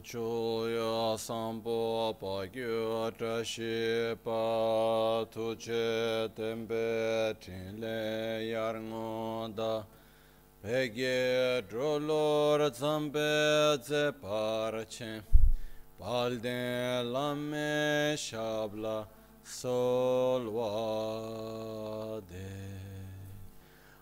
Chochuya sambo pagyo trashi pa tuche tembe tinle yarngoda Pegye drolor zambe ze parche Balde lame shabla solwade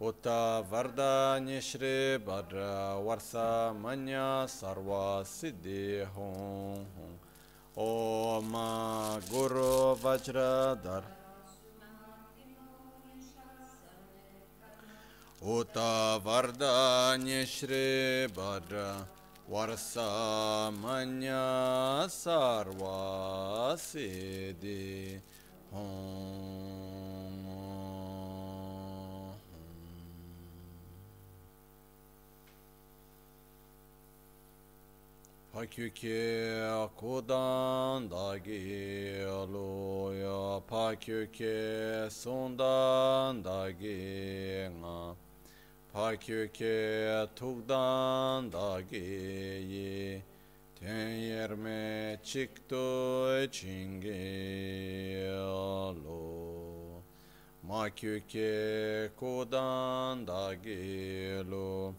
Uta Vardanya Shri Bhadra Varsa Manya Sarva Siddhi Hum Om Guru Vajradhar Uta Vardanya Shri Bhadra Varsa Manya Sarva Siddhi Hum Pakyuki kudan dagi luya Pakyuki sundan dagi nga Pakyuki tukdan dagi yi Ten yerme çıktı çingi lu Makyuki kudan dagi lu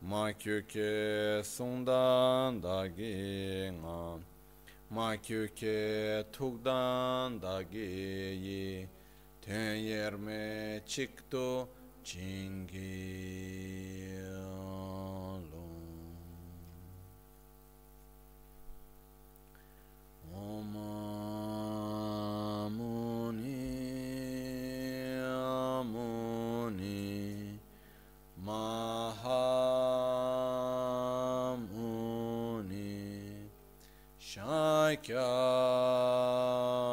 ma kyu ke sundan da gi ma kyu ke tukdan da gi yi ten yer me chikto chingi lo Om Shakyamuni uh,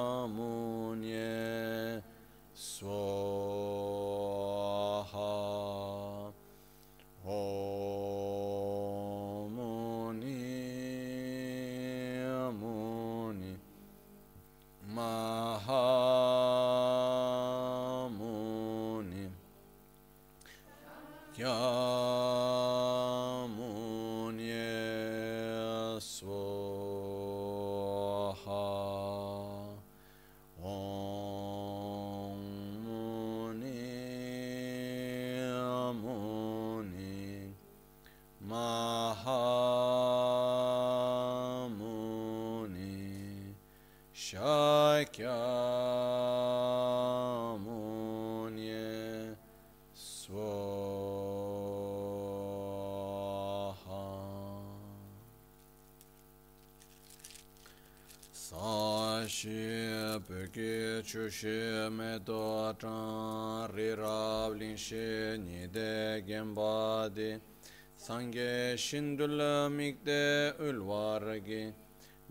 Sange Shindula Mikde Ulvargi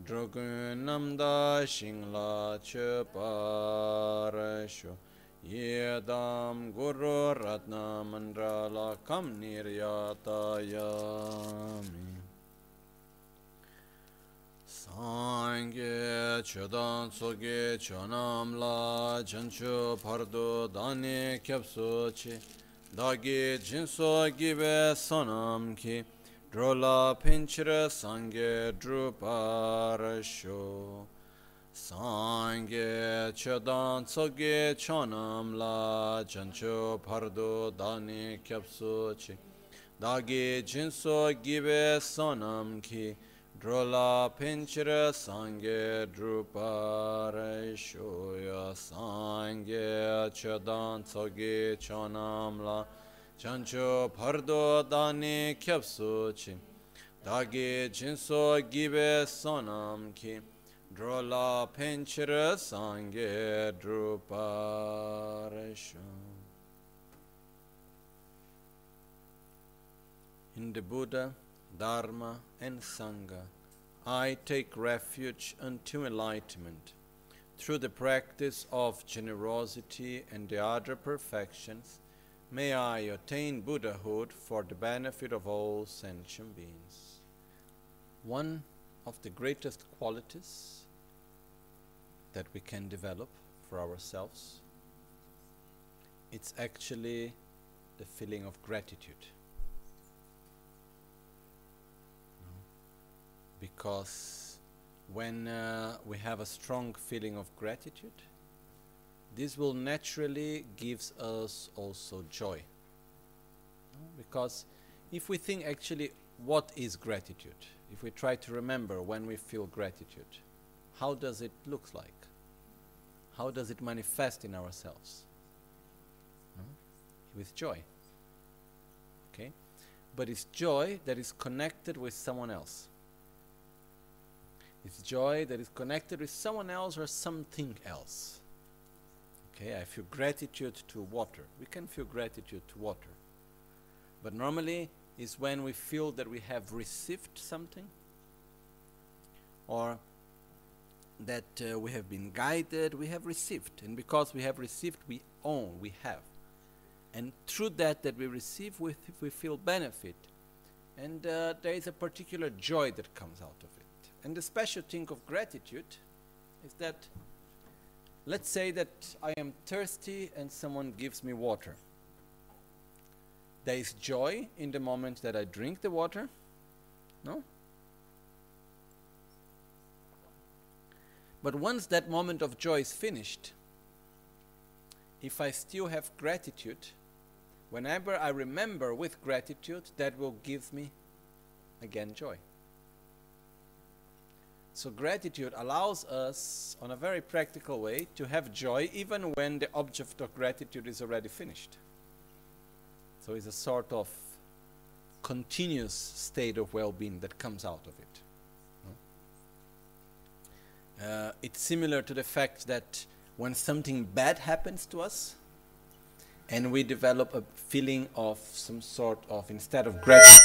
Drogun Namda Shingla Cheparasho Yedam Guru Ratna Mandrala Kam Niryatayami Sangye chodan tsoge chonam la chancho pardo dani kyapso chi dāgī jīnsō gībē sānām kī drolā piñchirā sāngē drupārāśyō sāngē chedān tsogī chānām lā janchō pārdu dāni kyabsū chī dāgī jīnsō gībē sānām kī Drola pinchira sangye drupare shoya sangye chodan tsogi chonamla chancho pardo dani kyapsu chi dagi jinso gibe sonam ki drola pinchira sangye drupare shoya. In the Buddha, Dharma, and Sangha, I take refuge unto enlightenment. through the practice of generosity and the other perfections, may I attain Buddhahood for the benefit of all sentient beings. One of the greatest qualities that we can develop for ourselves it's actually the feeling of gratitude because when uh, we have a strong feeling of gratitude this will naturally gives us also joy. Because if we think actually what is gratitude if we try to remember when we feel gratitude how does it look like? How does it manifest in ourselves? With joy. Okay? But it's joy that is connected with someone else it's joy that is connected with someone else or something else Okay, I feel gratitude to water. We can feel gratitude to water. But normally is when we feel that we have received something or that uh, we have been guided, we have received. And because we have received, we own, we have. And through that that we receive, we, we feel benefit. And uh, there is a particular joy that comes out of it. And the special thing of gratitude is that Let's say that I am thirsty and someone gives me water. There is joy in the moment that I drink the water. No? But once that moment of joy is finished, if I still have gratitude, whenever I remember with gratitude, that will give me again joy. So gratitude allows us, on a very practical way, to have joy even when the object of gratitude is already finished. So it's a sort of continuous state of well-being that comes out of it. Uh, it's similar to the fact that when something bad happens to us, and we develop a feeling of some sort of, instead of gratitude,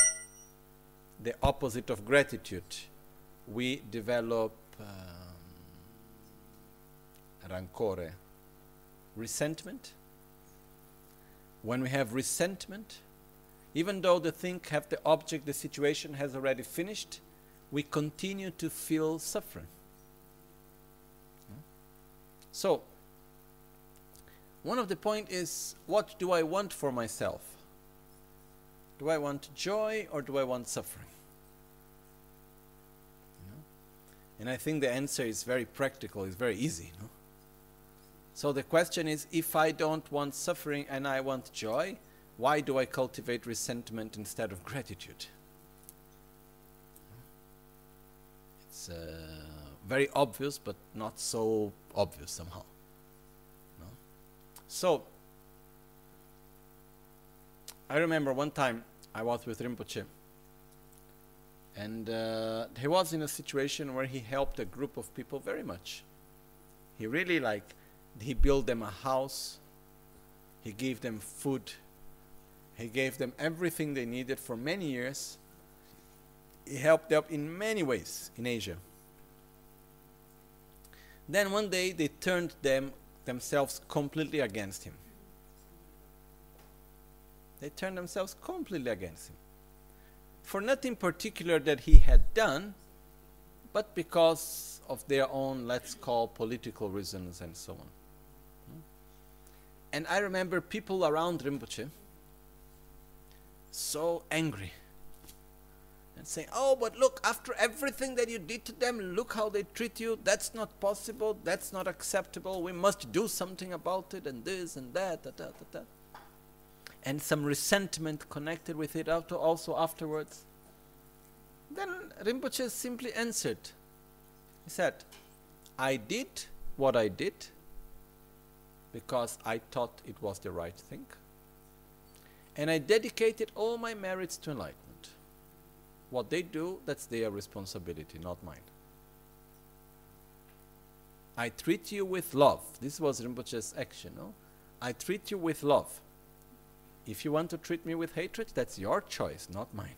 the opposite of gratitude we develop um, rancore, resentment. When we have resentment, even though the thing have the object, the situation has already finished, we continue to feel suffering. So, one of the point is, what do I want for myself? Do I want joy or do I want suffering? And I think the answer is very practical, it's very easy. No? So the question is if I don't want suffering and I want joy, why do I cultivate resentment instead of gratitude? It's uh, very obvious, but not so obvious somehow. No? So, I remember one time I was with Rinpoche and uh, he was in a situation where he helped a group of people very much. He really like, he built them a house, he gave them food, he gave them everything they needed for many years. He helped them in many ways in Asia. Then one day they turned them themselves completely against him. They turned themselves completely against him for nothing particular that he had done, but because of their own, let's call, political reasons and so on. And I remember people around Rinpoche so angry and saying, Oh, but look, after everything that you did to them, look how they treat you. That's not possible. That's not acceptable. We must do something about it, and this and that. Da, da, da, and some resentment connected with it also afterwards. Then Rinpoche simply answered. He said, I did what I did because I thought it was the right thing. And I dedicated all my merits to enlightenment. What they do, that's their responsibility, not mine. I treat you with love. This was Rinpoche's action. No? I treat you with love. If you want to treat me with hatred, that's your choice, not mine.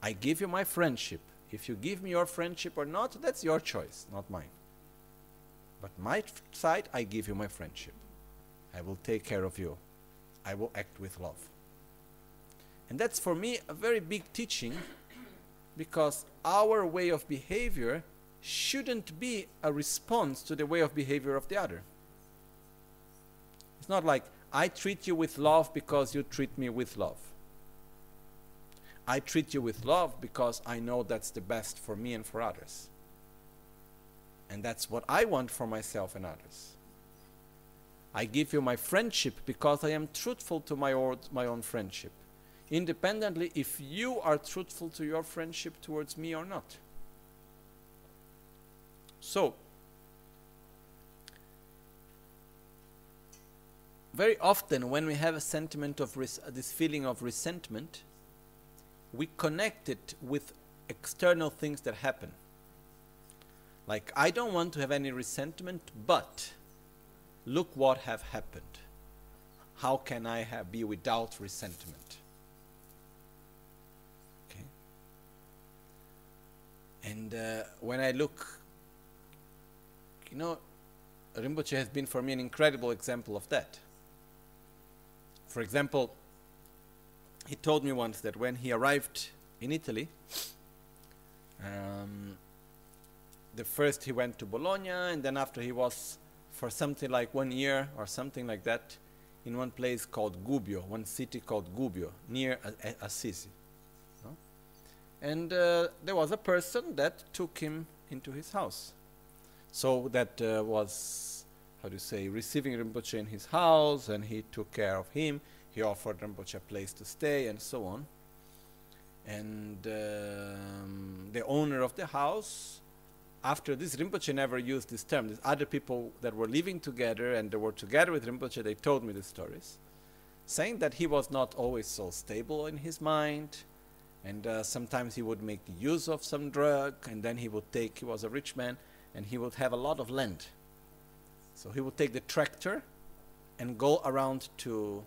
I give you my friendship. If you give me your friendship or not, that's your choice, not mine. But my side, I give you my friendship. I will take care of you. I will act with love. And that's for me a very big teaching because our way of behavior shouldn't be a response to the way of behavior of the other. It's not like I treat you with love because you treat me with love. I treat you with love because I know that's the best for me and for others. And that's what I want for myself and others. I give you my friendship because I am truthful to my, or, my own friendship, independently if you are truthful to your friendship towards me or not. So, very often when we have a sentiment of this feeling of resentment, we connect it with external things that happen. Like, I don't want to have any resentment, but look what have happened. How can I have, be without resentment? Okay. And uh, when I look, you know, Rinpoche has been for me an incredible example of that. For example, he told me once that when he arrived in Italy, um, the first he went to Bologna, and then after he was for something like one year or something like that in one place called Gubbio, one city called Gubbio, near Assisi. No? And uh, there was a person that took him into his house. So that uh, was, how do you say, receiving Rinpoche in his house, and he took care of him. He offered Rinpoche a place to stay, and so on. And um, the owner of the house after this, Rinpoche never used this term. There's other people that were living together and they were together with Rinpoche, they told me the stories, saying that he was not always so stable in his mind, and uh, sometimes he would make use of some drug, and then he would take, he was a rich man, and he would have a lot of land. So he would take the tractor and go around to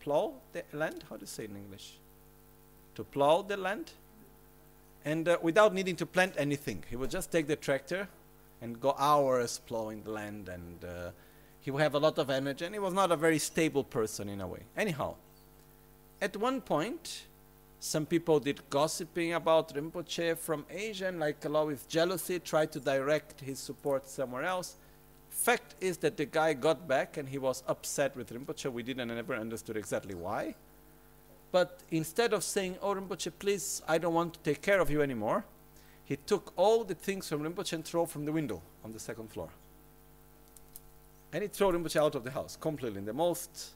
plow the land. How do you say in English? To plow the land and uh, without needing to plant anything. He would just take the tractor and go hours plowing the land, and uh, he would have a lot of energy, and he was not a very stable person in a way. Anyhow, at one point, some people did gossiping about Rinpoche from Asia, and like a lot with jealousy, tried to direct his support somewhere else. Fact is that the guy got back and he was upset with Rinpoche. We didn't and never understood exactly why. But instead of saying, Oh, Rinpoche, please, I don't want to take care of you anymore, he took all the things from Rinpoche and threw from the window on the second floor. And he threw Rinpoche out of the house completely in the most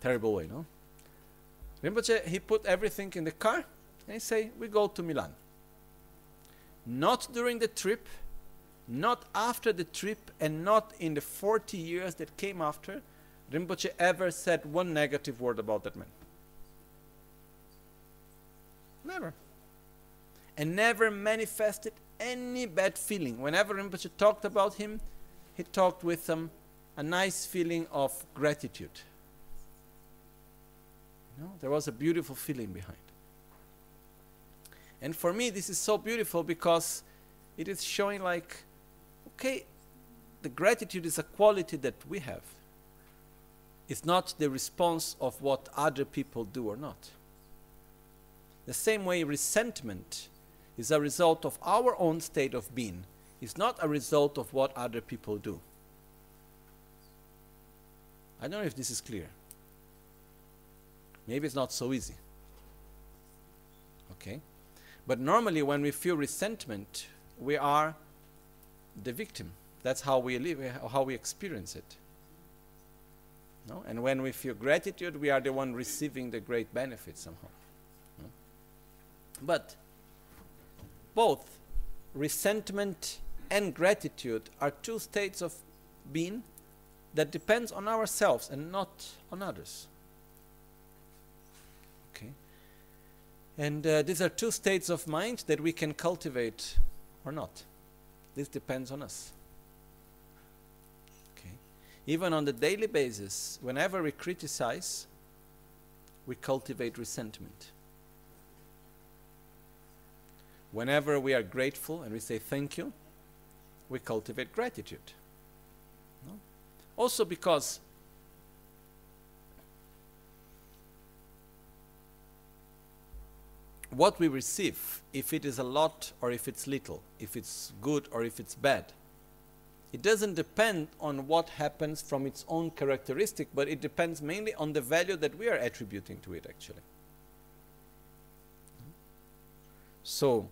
terrible way, no? Rinpoche, he put everything in the car and he say, We go to Milan. Not during the trip, not after the trip, and not in the 40 years that came after, Rinpoche ever said one negative word about that man. Never. And never manifested any bad feeling. Whenever Rinpoche talked about him, he talked with them a nice feeling of gratitude. You know, there was a beautiful feeling behind. And for me, this is so beautiful because it is showing like, okay, the gratitude is a quality that we have. It's not the response of what other people do or not. The same way resentment is a result of our own state of being, it's not a result of what other people do. I don't know if this is clear. Maybe it's not so easy. Okay? But normally, when we feel resentment, we are the victim. That's how we live, how we experience it. No? And when we feel gratitude, we are the one receiving the great benefit somehow. But both resentment and gratitude are two states of being that depends on ourselves and not on others. Okay? And uh, these are two states of mind that we can cultivate or not. This depends on us. Okay? Even on the daily basis, whenever we criticize, we cultivate resentment. Whenever we are grateful and we say thank you, we cultivate gratitude. Also because what we receive, if it is a lot or if it's little, if it's good or if it's bad, it doesn't depend on what happens from its own characteristic, but it depends mainly on the value that we are attributing to it, actually. So,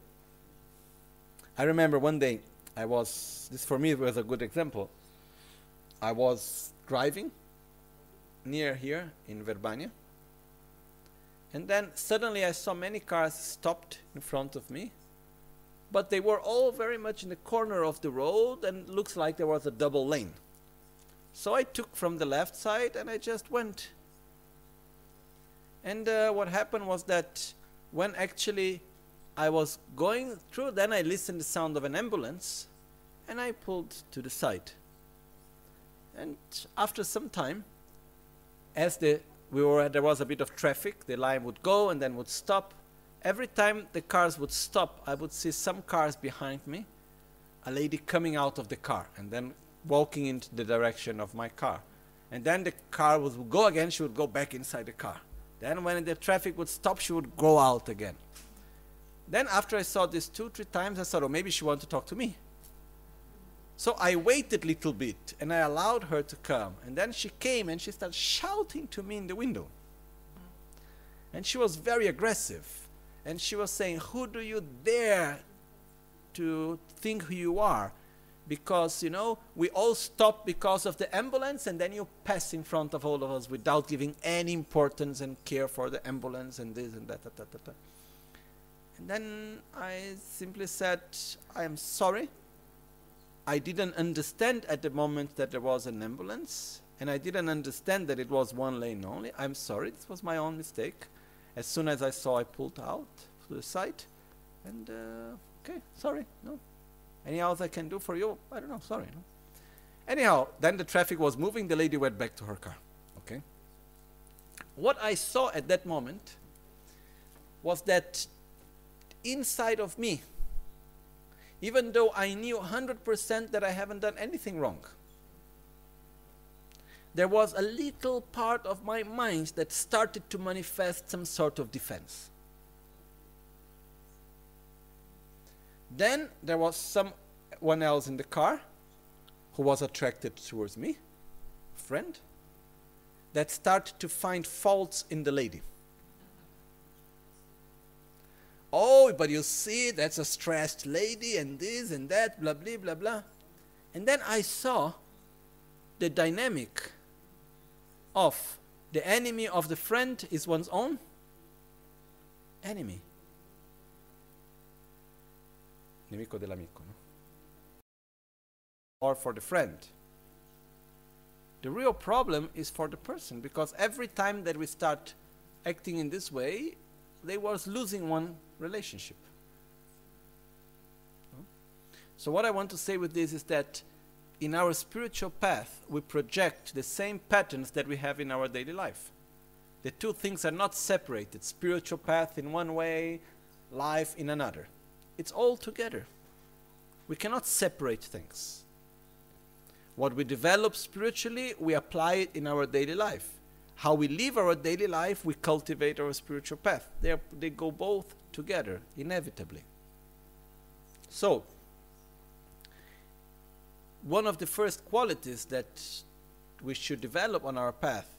I remember one day I was, this for me was a good example. I was driving near here in Verbania, and then suddenly I saw many cars stopped in front of me but they were all very much in the corner of the road and looks like there was a double lane. So I took from the left side and I just went. And uh, what happened was that when actually I was going through, then I listened the sound of an ambulance and I pulled to the side. And after some time, as the we were there was a bit of traffic, the line would go and then would stop Every time the cars would stop, I would see some cars behind me, a lady coming out of the car and then walking into the direction of my car. And then the car would go again, she would go back inside the car. Then when the traffic would stop, she would go out again. Then after I saw this two, three times, I thought, oh, maybe she wanted to talk to me. So I waited a little bit and I allowed her to come. And then she came and she started shouting to me in the window. And she was very aggressive and she was saying, Who do you dare to think who you are? Because, you know, we all stop because of the ambulance, and then you pass in front of all of us without giving any importance and care for the ambulance and this and that. that, that, that. And then I simply said, I am sorry. I didn't understand at the moment that there was an ambulance, and I didn't understand that it was one lane only. I'm sorry, this was my own mistake. As soon as I saw, I pulled out to the side, and uh, okay, sorry, no. Any else I can do for you? I don't know, sorry. No. Anyhow, then the traffic was moving, the lady went back to her car. Okay. What I saw at that moment was that inside of me, even though I knew 100% that I haven't done anything wrong, there was a little part of my mind that started to manifest some sort of defense. Then there was someone else in the car who was attracted towards me, a friend, that started to find faults in the lady. Oh, but you see, that's a stressed lady, and this and that, blah, blah, blah, blah. And then I saw the dynamic of the enemy of the friend is one's own enemy. Nemico dell'amico, no? Or for the friend. The real problem is for the person because every time that we start acting in this way, they was losing one relationship. So what I want to say with this is that in our spiritual path, we project the same patterns that we have in our daily life. The two things are not separated spiritual path in one way, life in another. It's all together. We cannot separate things. What we develop spiritually, we apply it in our daily life. How we live our daily life, we cultivate our spiritual path. They're, they go both together, inevitably. So, one of the first qualities that we should develop on our path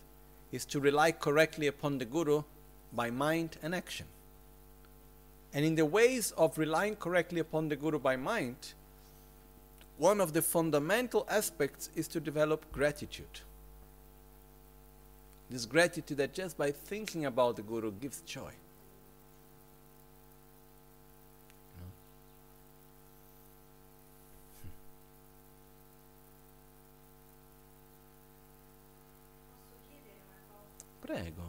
is to rely correctly upon the Guru by mind and action. And in the ways of relying correctly upon the Guru by mind, one of the fundamental aspects is to develop gratitude. This gratitude that just by thinking about the Guru gives joy. Prego.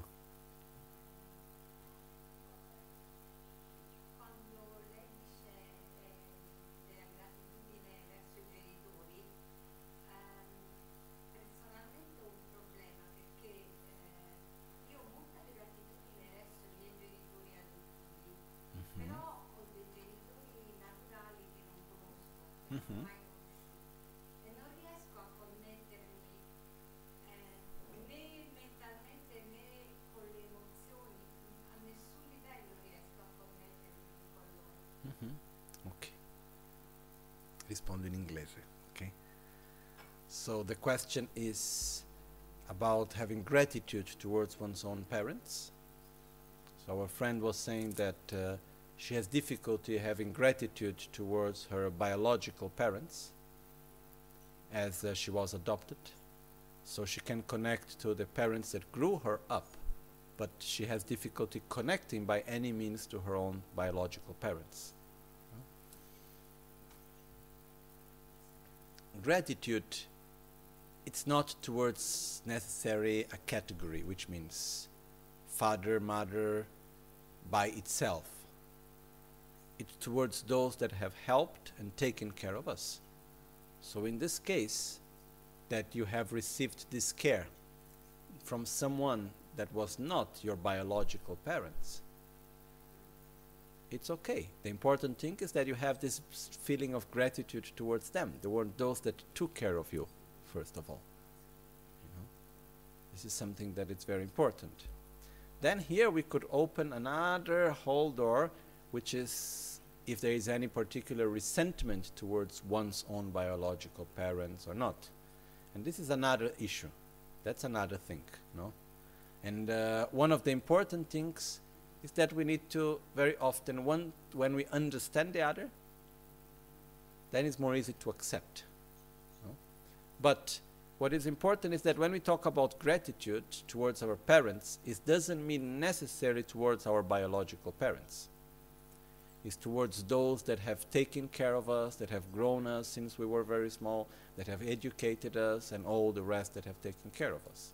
The question is about having gratitude towards one's own parents. So our friend was saying that uh, she has difficulty having gratitude towards her biological parents as uh, she was adopted. So she can connect to the parents that grew her up, but she has difficulty connecting by any means to her own biological parents. Gratitude, it's not towards necessary a category, which means father, mother by itself. It's towards those that have helped and taken care of us. So in this case, that you have received this care from someone that was not your biological parents, it's okay. The important thing is that you have this feeling of gratitude towards them. Were those that took care of you, first of all. You know? This is something that is very important. Then here we could open another whole door, which is if there is any particular resentment towards one's own biological parents or not. And this is another issue. That's another thing, no? And uh, one of the important things is that we need to very often, one, when we understand the other, then it's more easy to accept. But what is important is that when we talk about gratitude towards our parents, it doesn't mean necessary towards our biological parents. It's towards those that have taken care of us, that have grown us since we were very small, that have educated us, and all the rest that have taken care of us.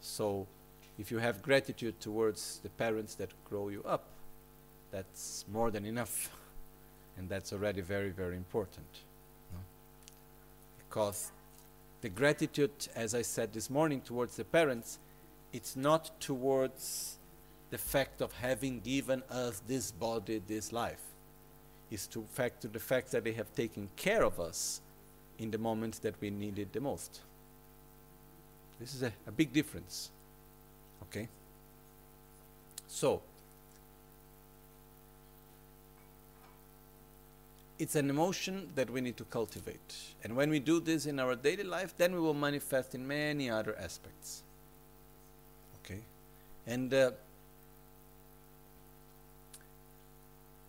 So, if you have gratitude towards the parents that grow you up, that's more than enough. And that's already very, very important. no? Because the gratitude, as I said this morning, towards the parents, it's not towards the fact of having given us this body, this life. It's to fact to the fact that they have taken care of us in the moments that we needed the most. This is a, a big difference. Okay? So, it's an emotion that we need to cultivate. And when we do this in our daily life, then we will manifest in many other aspects. Okay? And uh,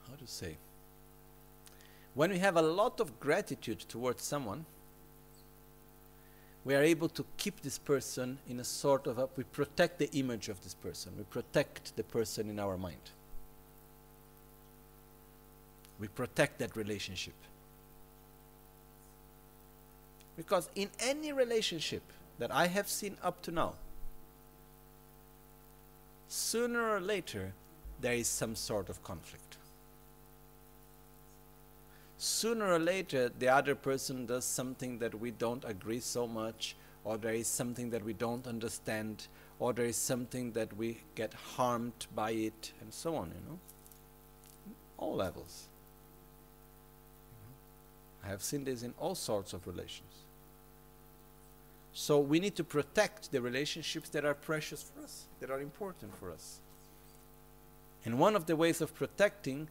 how to say? When we have a lot of gratitude towards someone, we are able to keep this person in a sort of a, we protect the image of this person, we protect the person in our mind. We protect that relationship. Because in any relationship that I have seen up to now, sooner or later there is some sort of conflict. Sooner or later, the other person does something that we don't agree so much, or there is something that we don't understand, or there is something that we get harmed by it, and so on, you know. All levels. I have seen this in all sorts of relations. So we need to protect the relationships that are precious for us, that are important for us. And one of the ways of protecting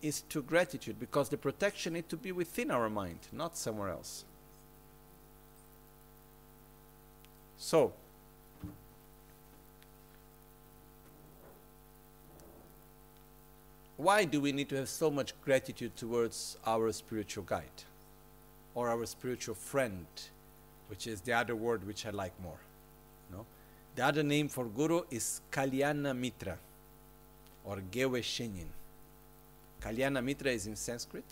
is to gratitude because the protection needs to be within our mind, not somewhere else. So, why do we need to have so much gratitude towards our spiritual guide or our spiritual friend, which is the other word which I like more? No? The other name for guru is Kalyana Mitra or Gewe Shenyin. Kalyana Mitra is in Sanskrit.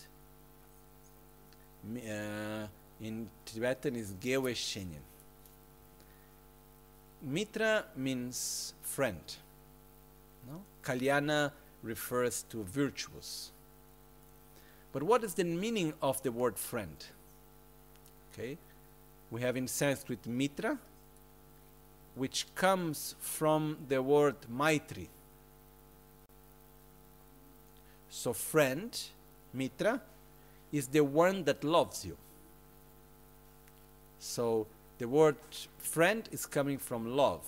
Uh, in Tibetan is Gewe Shenyin. Mitra means friend. No? Kalyana refers to virtuous. But what is the meaning of the word friend? Okay, we have in Sanskrit Mitra, which comes from the word Maitri. So, friend, Mitra, is the one that loves you. So, the word friend is coming from love.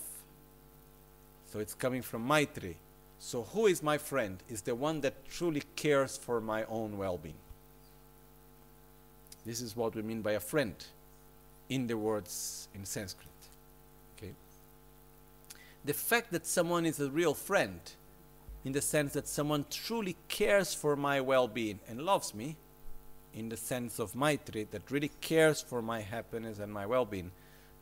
So, it's coming from Maitri. So, who is my friend? Is the one that truly cares for my own well being. This is what we mean by a friend in the words in Sanskrit. Okay? The fact that someone is a real friend, in the sense that someone truly cares for my well being and loves me, in the sense of Maitri, that really cares for my happiness and my well being,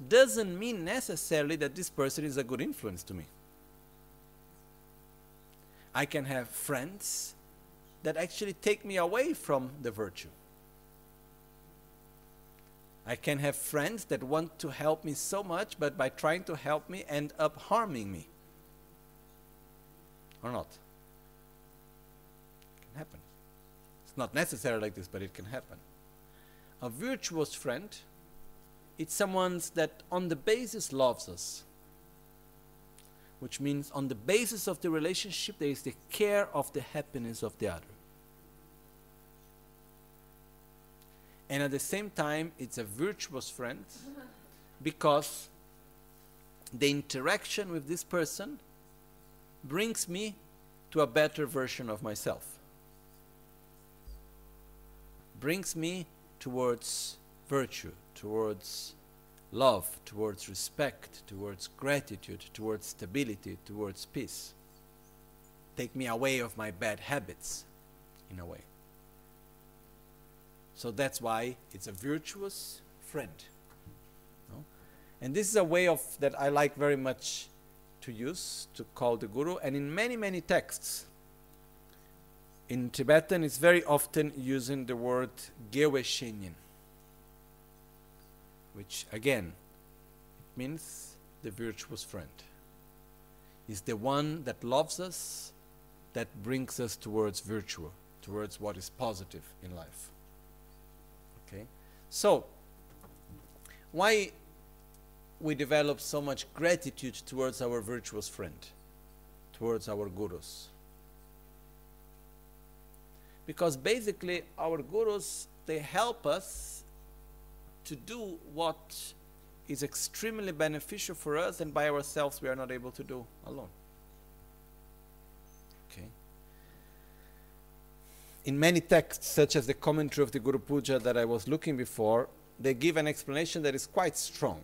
doesn't mean necessarily that this person is a good influence to me. I can have friends that actually take me away from the virtue. I can have friends that want to help me so much, but by trying to help me, end up harming me. Or not? It can happen. It's not necessarily like this, but it can happen. A virtuous friend, it's someone that on the basis loves us. Which means on the basis of the relationship, there is the care of the happiness of the other. And at the same time it's a virtuous friend because the interaction with this person brings me to a better version of myself. Brings me towards virtue towards love towards respect towards gratitude towards stability towards peace. Take me away of my bad habits in a way so that's why it's a virtuous friend. No? And this is a way of that I like very much to use to call the guru. And in many, many texts, in Tibetan, it's very often using the word Gewe Shenyin, which again, it means the virtuous friend. Is the one that loves us, that brings us towards virtue, towards what is positive in life. Okay, so why we develop so much gratitude towards our virtuous friend, towards our gurus? Because basically, our gurus they help us to do what is extremely beneficial for us, and by ourselves we are not able to do alone. In many texts, such as the commentary of the Guru Puja that I was looking before, they give an explanation that is quite strong,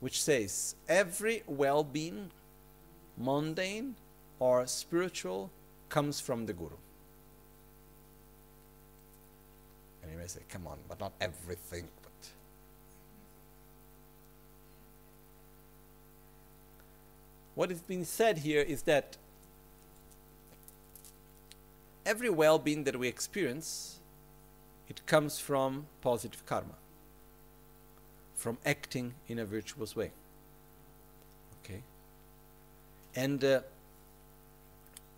which says every well being, mundane or spiritual, comes from the Guru. And you may say, come on, but not everything. But what is being said here is that every well-being that we experience it comes from positive karma from acting in a virtuous way. Okay? And uh,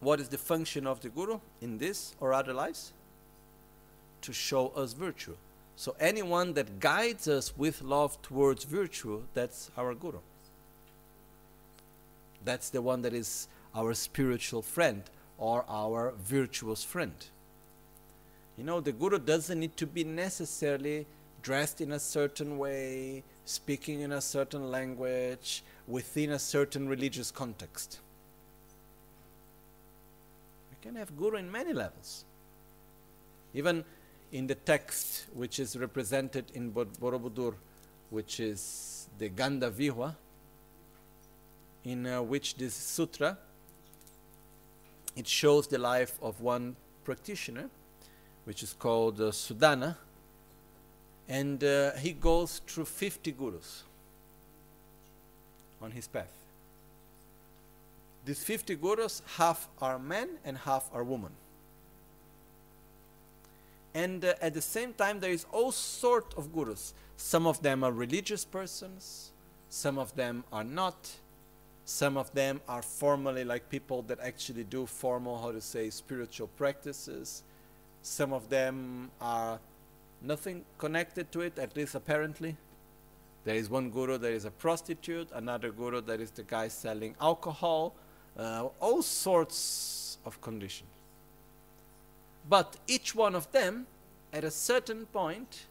what is the function of the guru in this or other lives? To show us virtue. So anyone that guides us with love towards virtue that's our guru. That's the one that is our spiritual friend or our virtuous friend. You know, the guru doesn't need to be necessarily dressed in a certain way, speaking in a certain language, within a certain religious context. We can have guru in many levels. Even in the text which is represented in Borobudur, which is the Gandavyuha, in uh, which this sutra it shows the life of one practitioner, which is called uh, Sudhana, and uh, he goes through 50 gurus on his path. These 50 gurus, half are men and half are women. And uh, at the same time, there is all sort of gurus. Some of them are religious persons, some of them are not some of them are formally like people that actually do formal, how to say, spiritual practices. Some of them are nothing connected to it, at least apparently. There is one guru that is a prostitute, another guru that is the guy selling alcohol, uh, all sorts of conditions. But each one of them, at a certain point,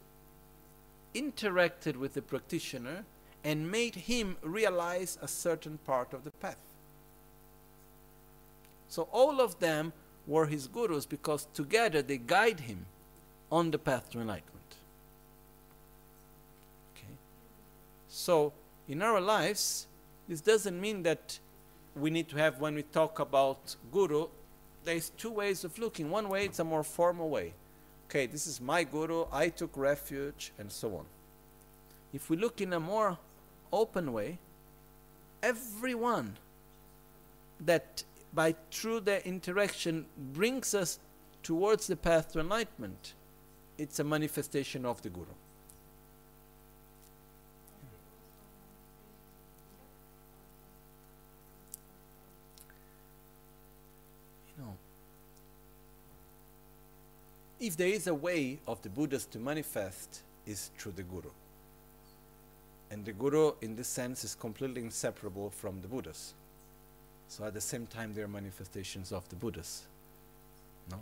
interacted with the practitioner and made him realize a certain part of the path. So all of them were his gurus because together they guide him on the path to enlightenment. Okay? So in our lives, this doesn't mean that we need to have when we talk about guru, there's two ways of looking. One way it's a more formal way. Okay, this is my guru, I took refuge, and so on. If we look in a more open way, everyone that by through their interaction brings us towards the path to enlightenment, it's a manifestation of the Guru. If there is a way of the Buddhas to manifest, is through the Guru. And the Guru, in this sense, is completely inseparable from the Buddhas. So at the same time, they are manifestations of the Buddhas. No?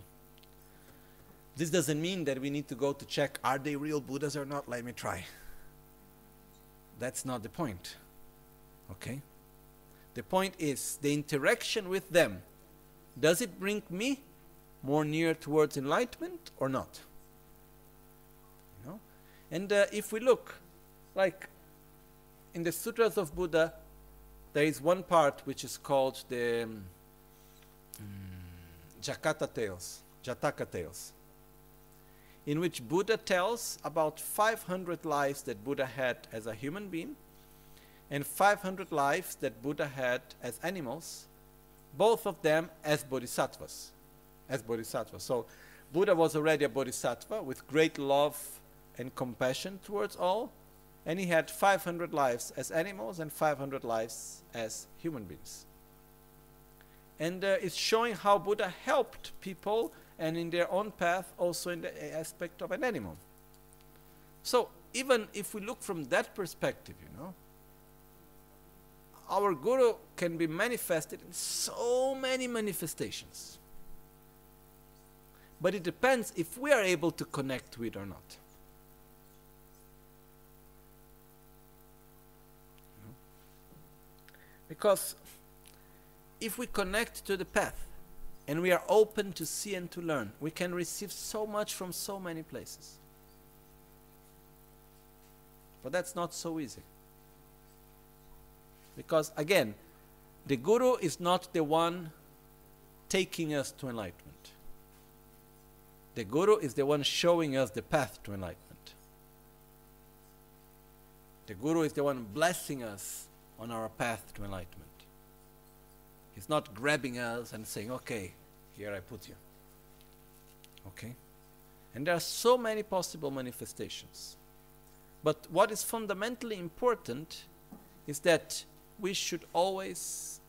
This doesn't mean that we need to go to check are they real Buddhas or not? Let me try. That's not the point. Okay? The point is the interaction with them. Does it bring me more near towards enlightenment or not? You know? And uh, if we look, like in the Sutras of Buddha, there is one part which is called the um, Jakata tales, Jataka tales, in which Buddha tells about 500 lives that Buddha had as a human being and 500 lives that Buddha had as animals, both of them as bodhisattvas. As bodhisattvas. So Buddha was already a bodhisattva with great love and compassion towards all, and he had 500 lives as animals and 500 lives as human beings. And uh, it's showing how Buddha helped people and in their own path also in the aspect of an animal. So even if we look from that perspective, you know, our guru can be manifested in so many manifestations. But it depends if we are able to connect with or not. Because if we connect to the path and we are open to see and to learn, we can receive so much from so many places. But that's not so easy. Because again, the Guru is not the one taking us to enlightenment. The Guru is the one showing us the path to enlightenment. The Guru is the one blessing us on our path to enlightenment. He's not grabbing us and saying, okay, here I put you. Okay? And there are so many possible manifestations. But what is fundamentally important is that we should always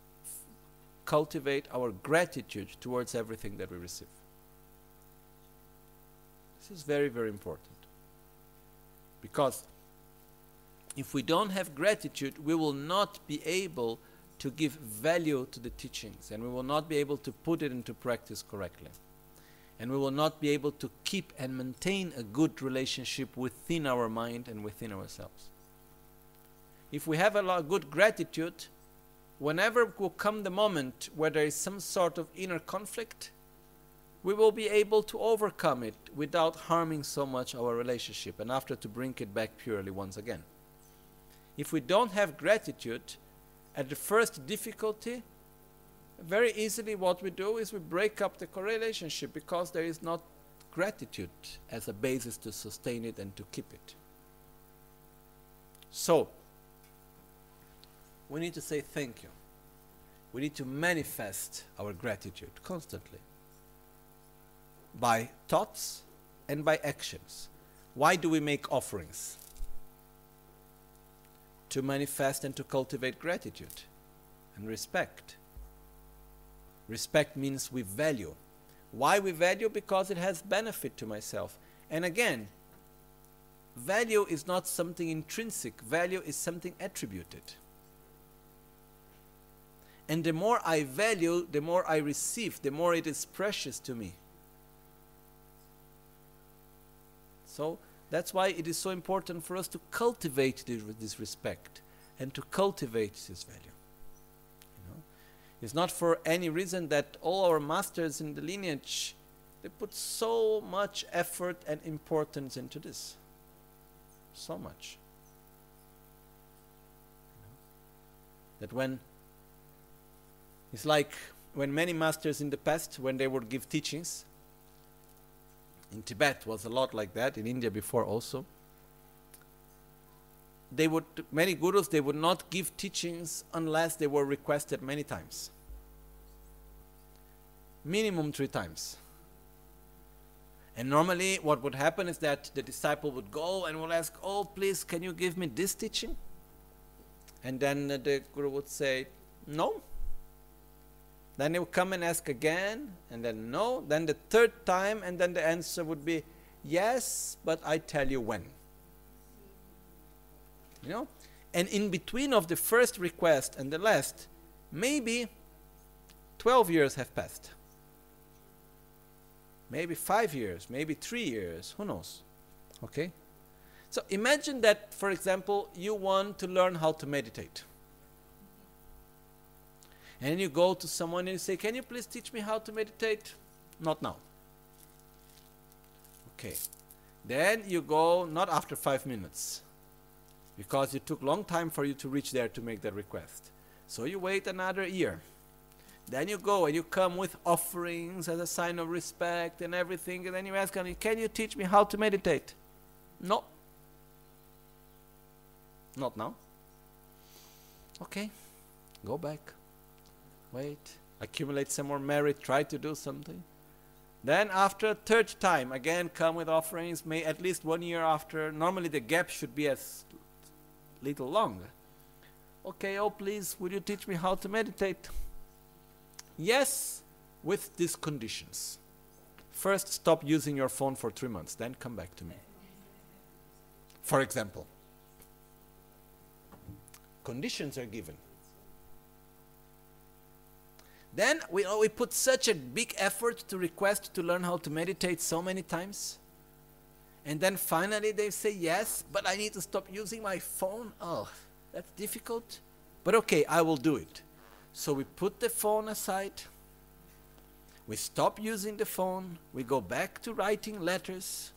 cultivate our gratitude towards everything that we receive. This is very, very important. Because if we don't have gratitude, we will not be able to give value to the teachings and we will not be able to put it into practice correctly. And we will not be able to keep and maintain a good relationship within our mind and within ourselves. If we have a lot of good gratitude, whenever will come the moment where there is some sort of inner conflict, we will be able to overcome it without harming so much our relationship and after to bring it back purely once again. If we don't have gratitude, at the first difficulty, very easily what we do is we break up the relationship because there is not gratitude as a basis to sustain it and to keep it. So, we need to say thank you. We need to manifest our gratitude constantly by thoughts and by actions. Why do we make offerings? To manifest and to cultivate gratitude and respect. Respect means we value. Why we value? Because it has benefit to myself. And again, value is not something intrinsic, value is something attributed. And the more I value, the more I receive, the more it is precious to me. So, that's why it is so important for us to cultivate this, respect and to cultivate this value. You know? It's not for any reason that all our masters in the lineage they put so much effort and importance into this. So much. That when it's like when many masters in the past, when they would give teachings, in Tibet was a lot like that, in India before also. They would many gurus they would not give teachings unless they were requested many times. Minimum three times. And normally, what would happen is that the disciple would go and would ask, Oh, please, can you give me this teaching? And then the Guru would say, No. Then he would come and ask again, and then no. Then the third time, and then the answer would be, Yes, but I tell you when. You know? And in between of the first request and the last, maybe 12 years have passed maybe five years, maybe three years, who knows? Okay? So imagine that, for example, you want to learn how to meditate. And you go to someone and you say, Can you please teach me how to meditate? Not now. Okay. Then you go not after five minutes, because it took long time for you to reach there to make that request. So you wait another year. Then you go and you come with offerings as a sign of respect and everything, and then you ask Can you teach me how to meditate? No. Not now. Okay, go back. Wait, accumulate some more merit, try to do something. Then, after a third time, again come with offerings, may at least one year after. Normally, the gap should be as little longer. Okay, oh, please, would you teach me how to meditate? Yes, with these conditions. First, stop using your phone for three months, then come back to me. For example, conditions are given. Then we, oh, we put such a big effort to request to learn how to meditate so many times. And then finally they say, Yes, but I need to stop using my phone. Oh, that's difficult. But okay, I will do it. So we put the phone aside. We stop using the phone. We go back to writing letters.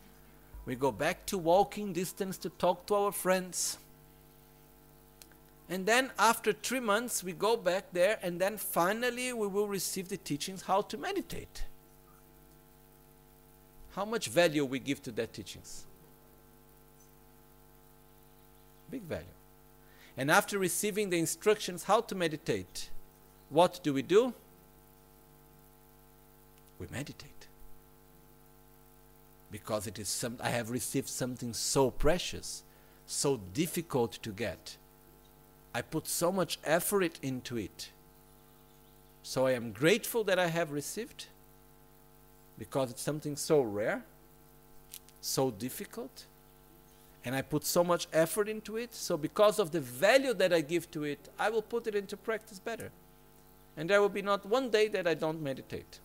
We go back to walking distance to talk to our friends. And then after three months, we go back there, and then finally we will receive the teachings how to meditate. How much value we give to that teachings? Big value. And after receiving the instructions how to meditate, what do we do? We meditate. Because it is some, I have received something so precious, so difficult to get. I put so much effort into it. So I am grateful that I have received because it's something so rare, so difficult, and I put so much effort into it. So, because of the value that I give to it, I will put it into practice better. And there will be not one day that I don't meditate.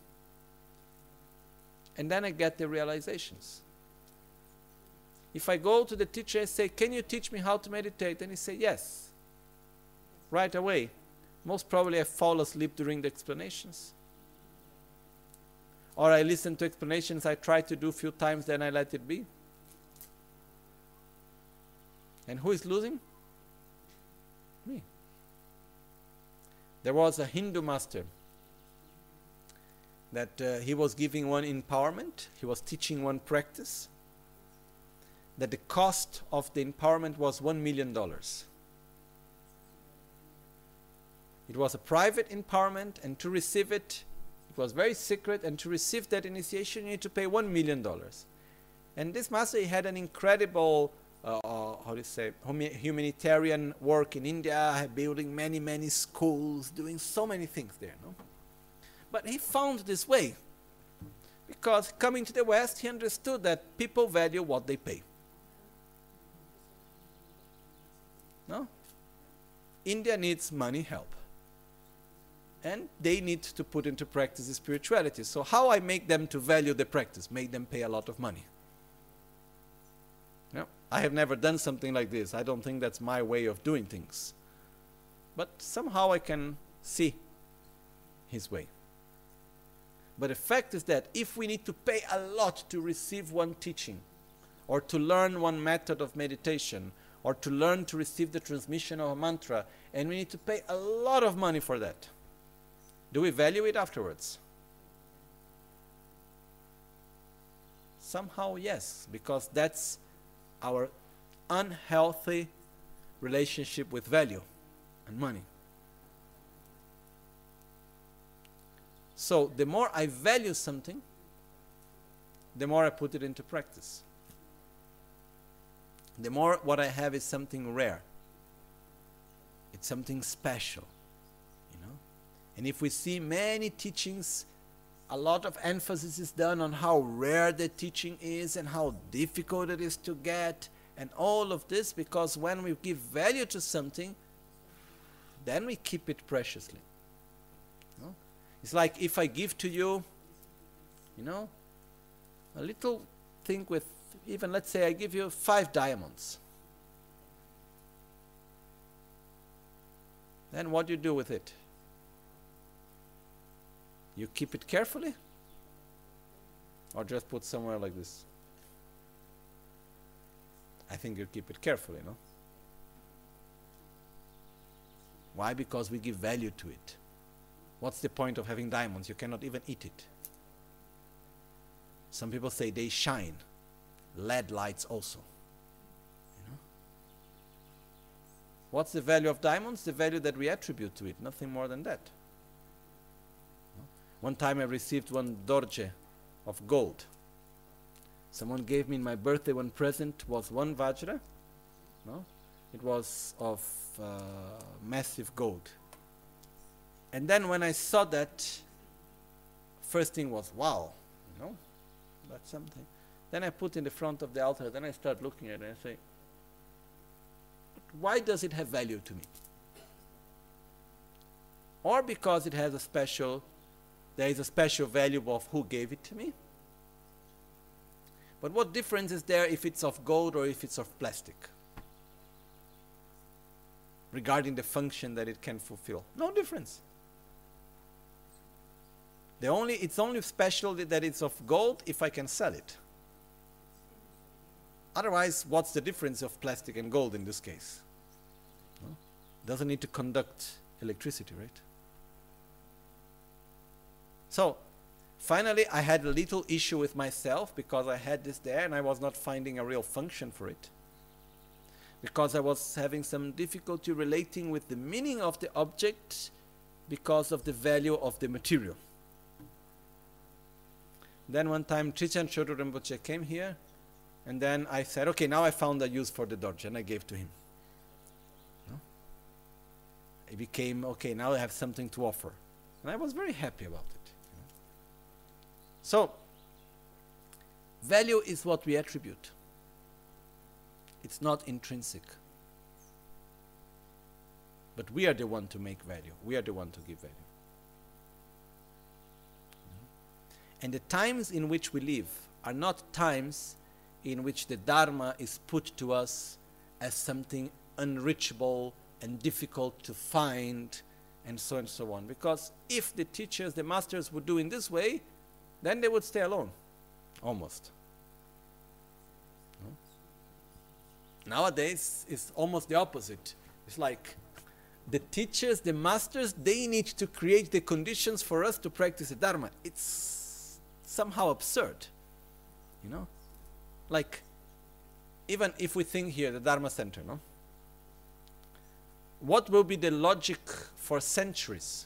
And then I get the realizations. If I go to the teacher and say, Can you teach me how to meditate? And he say, Yes. Right away. Most probably I fall asleep during the explanations. Or I listen to explanations I try to do a few times, then I let it be. And who is losing? Me. There was a Hindu master that uh, he was giving one empowerment, he was teaching one practice, that the cost of the empowerment was $1 million. It was a private empowerment, and to receive it, it was very secret, and to receive that initiation, you need to pay $1 million. And this master had an incredible uh, uh, how do you say, humanitarian work in India, building many, many schools, doing so many things there. No? But he found this way because coming to the West, he understood that people value what they pay. No? India needs money help. And they need to put into practice the spirituality. So how I make them to value the practice? Make them pay a lot of money. I have never done something like this. I don't think that's my way of doing things. But somehow I can see his way. But the fact is that if we need to pay a lot to receive one teaching, or to learn one method of meditation, or to learn to receive the transmission of a mantra, and we need to pay a lot of money for that, do we value it afterwards? Somehow, yes, because that's our unhealthy relationship with value and money. So, the more I value something, the more I put it into practice. The more what I have is something rare, it's something special. And if we see many teachings, a lot of emphasis is done on how rare the teaching is and how difficult it is to get, and all of this because when we give value to something, then we keep it preciously. No? It's like if I give to you, you know, a little thing with even let's say I give you five diamonds. Then what do you do with it? You keep it carefully? Or just put somewhere like this? I think you keep it carefully, no? Why? Because we give value to it. What's the point of having diamonds? You cannot even eat it. Some people say they shine. LED lights also. You know? What's the value of diamonds? The value that we attribute to it, nothing more than that. One time I received one dorje of gold. Someone gave me in my birthday one present was one vajra. No? It was of uh, massive gold. And then when I saw that, first thing was wow, you know, that's something. Then I put in the front of the altar. Then I start looking at it and I say, why does it have value to me? Or because it has a special, there is a special value of who gave it to me. But what difference is there if it's of gold or if it's of plastic? Regarding the function that it can fulfill. No difference. The only, it's only special that it's of gold if I can sell it. Otherwise, what's the difference of plastic and gold in this case? Doesn't need to conduct electricity, right? So, finally, I had a little issue with myself because I had this there and I was not finding a real function for it. Because I was having some difficulty relating with the meaning of the object because of the value of the material. Then one time, Trijang Chodo Rinpoche came here and then I said, okay, now I found a use for the dorje, and I gave to him. No? It became, okay, now I have something to offer. And I was very happy about it. So, value is what we attribute, it's not intrinsic. But we are the one to make value, we are the one to give value. And the times in which we live are not times in which the Dharma is put to us as something unreachable and difficult to find, and so and so on. Because if the teachers, the masters would do in this way, then they would stay alone, almost. Nowadays, it's almost the opposite. It's like the teachers, the masters, they need to create the conditions for us to practice the Dharma. It's somehow absurd, you know like even if we think here the dharma center no what will be the logic for centuries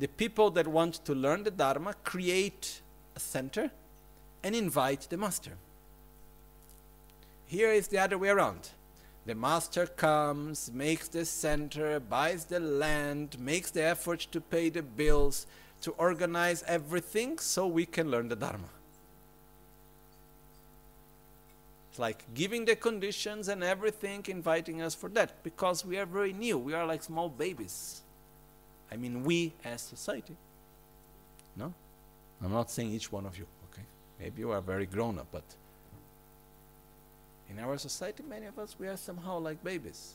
the people that want to learn the dharma create a center and invite the master here is the other way around the master comes makes the center buys the land makes the effort to pay the bills to organize everything so we can learn the dharma It's like giving the conditions and everything, inviting us for that because we are very new. We are like small babies. I mean, we as society. No? I'm not saying each one of you, okay? Maybe you are very grown up, but in our society, many of us, we are somehow like babies.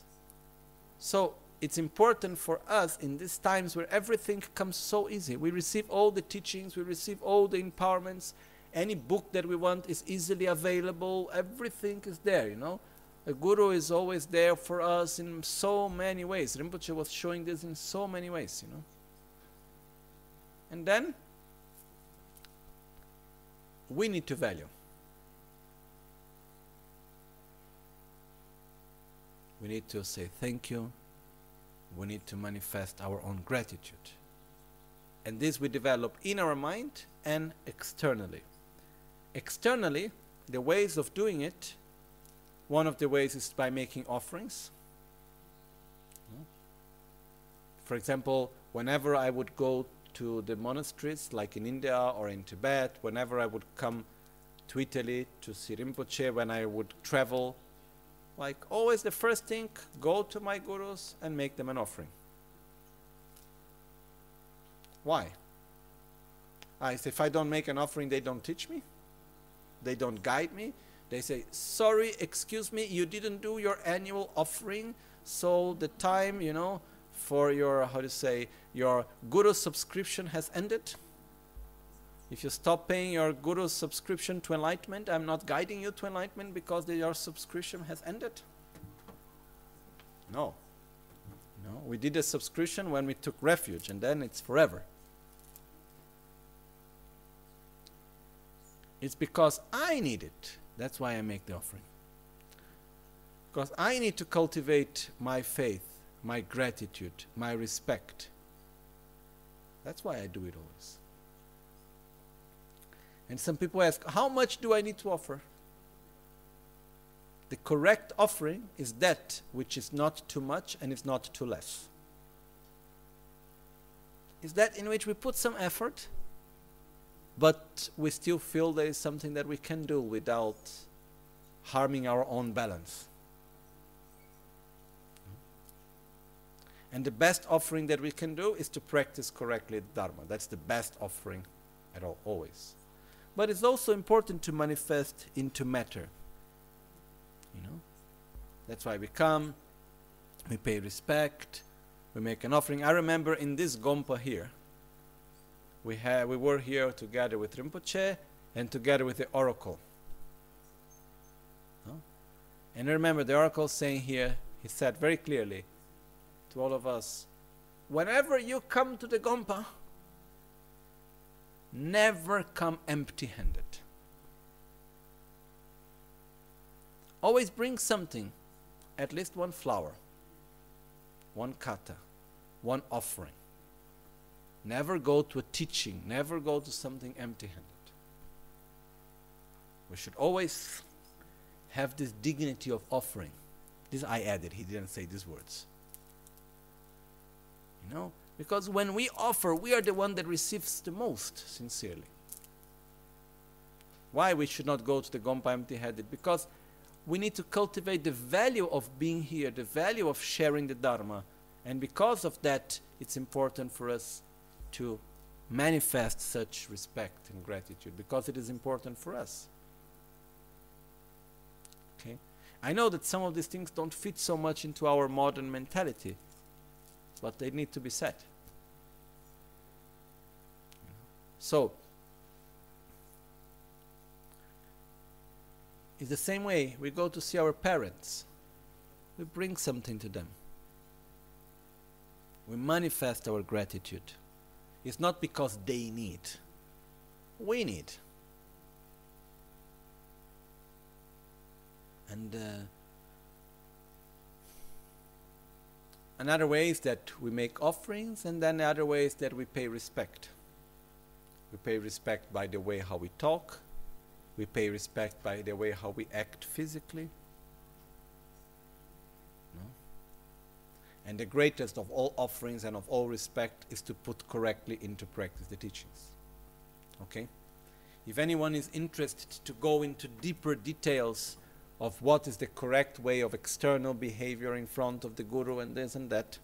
So, it's important for us in these times where everything comes so easy. We receive all the teachings, we receive all the empowerments. Any book that we want is easily available. Everything is there, you know. A guru is always there for us in so many ways. Rinpoche was showing this in so many ways, you know. And then we need to value. We need to say thank you. We need to manifest our own gratitude. And this we develop in our mind and externally. Externally, the ways of doing it, one of the ways is by making offerings. For example, whenever I would go to the monasteries, like in India or in Tibet, whenever I would come to Italy to see Rinpoche, when I would travel, like always the first thing, go to my gurus and make them an offering. Why? I say, if I don't make an offering, they don't teach me, they don't guide me. They say, sorry, excuse me, you didn't do your annual offering, so the time, you know, for your, how to say, your guru subscription has ended. If you stop paying your guru subscription to enlightenment, I'm not guiding you to enlightenment because the, your subscription has ended. No. No, we did a subscription when we took refuge, and then it's forever. It's because I need it. That's why I make the offering. Because I need to cultivate my faith, my gratitude, my respect. That's why I do it always. And some people ask, how much do I need to offer? The correct offering is that which is not too much and is not too less. Is that in which we put some effort, but we still feel there is something that we can do without harming our own balance. And the best offering that we can do is to practice correctly Dharma. That's the best offering at all, always. But it's also important to manifest into matter. You know? That's why we come, we pay respect, we make an offering. I remember in this Gompa here, we, we were here together with Rinpoche and together with the oracle. Huh? And remember the oracle saying here, he said very clearly to all of us, whenever you come to the Gompa, never come empty handed. Always bring something, at least one flower, one kata, one offering. Never go to a teaching, never go to something empty handed. We should always have this dignity of offering. This I added, he didn't say these words. You know? Because when we offer, we are the one that receives the most, sincerely. Why we should not go to the Gompa empty headed? Because we need to cultivate the value of being here, the value of sharing the Dharma. And because of that, it's important for us to manifest such respect and gratitude because it is important for us. Okay? I know that some of these things don't fit so much into our modern mentality, but they need to be said. So, it's the same way we go to see our parents, we bring something to them, we manifest our gratitude. It's not because they need, we need. And uh, another way is that we make offerings, and then the other way is that we pay respect. We pay respect by the way how we talk, we pay respect by the way how we act physically. And the greatest of all offerings and of all respect is to put correctly into practice the teachings. Okay? If anyone is interested to go into deeper details of what is the correct way of external behavior in front of the Guru and this and that,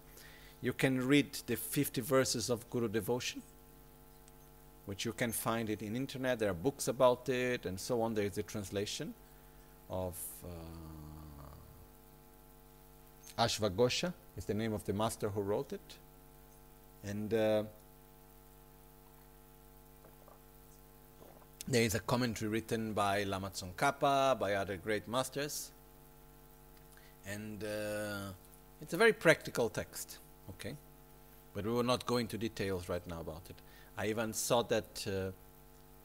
you can read the 50 verses of Guru devotion, which you can find it in internet. There are books about it and so on. There is a translation of. Uh, Ashvaghosha is the name of the master who wrote it. And uh, there is a commentary written by Lama Tsongkhapa, by other great masters. And uh, it's a very practical text, okay? But we will not go into details right now about it. I even saw that uh,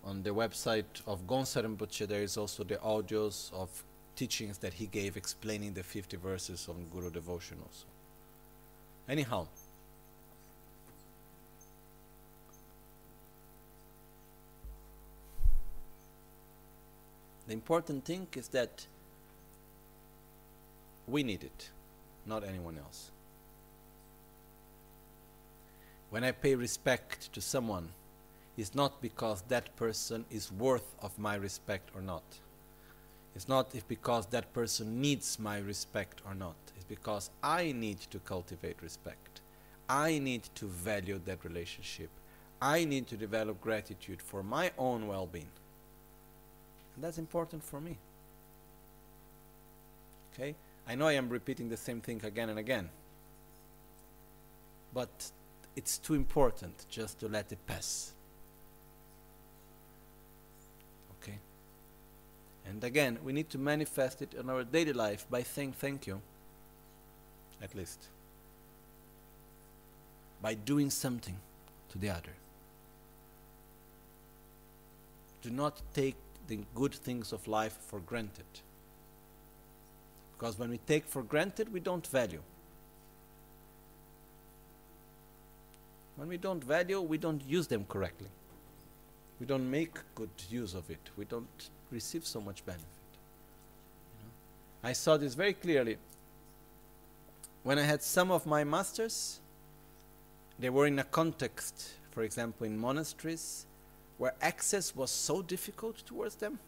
on the website of Gonsar Rinpoche there is also the audios of teachings that he gave explaining the 50 verses on Guru devotion also. Anyhow, the important thing is that we need it, not anyone else. When I pay respect to someone, it's not because that person is worth of my respect or not. It's not if because that person needs my respect or not. It's because I need to cultivate respect. I need to value that relationship. I need to develop gratitude for my own well being. And that's important for me. Okay? I know I am repeating the same thing again and again. But it's too important just to let it pass. Okay? And again, we need to manifest it in our daily life by saying thank you, at least. By doing something to the other. Do not take the good things of life for granted. Because when we take for granted, we don't value. When we don't value, we don't use them correctly. We don't make good use of it. We don't receive so much benefit. You know? I saw this very clearly when I had some of my masters. They were in a context, for example, in monasteries, where access was so difficult towards them.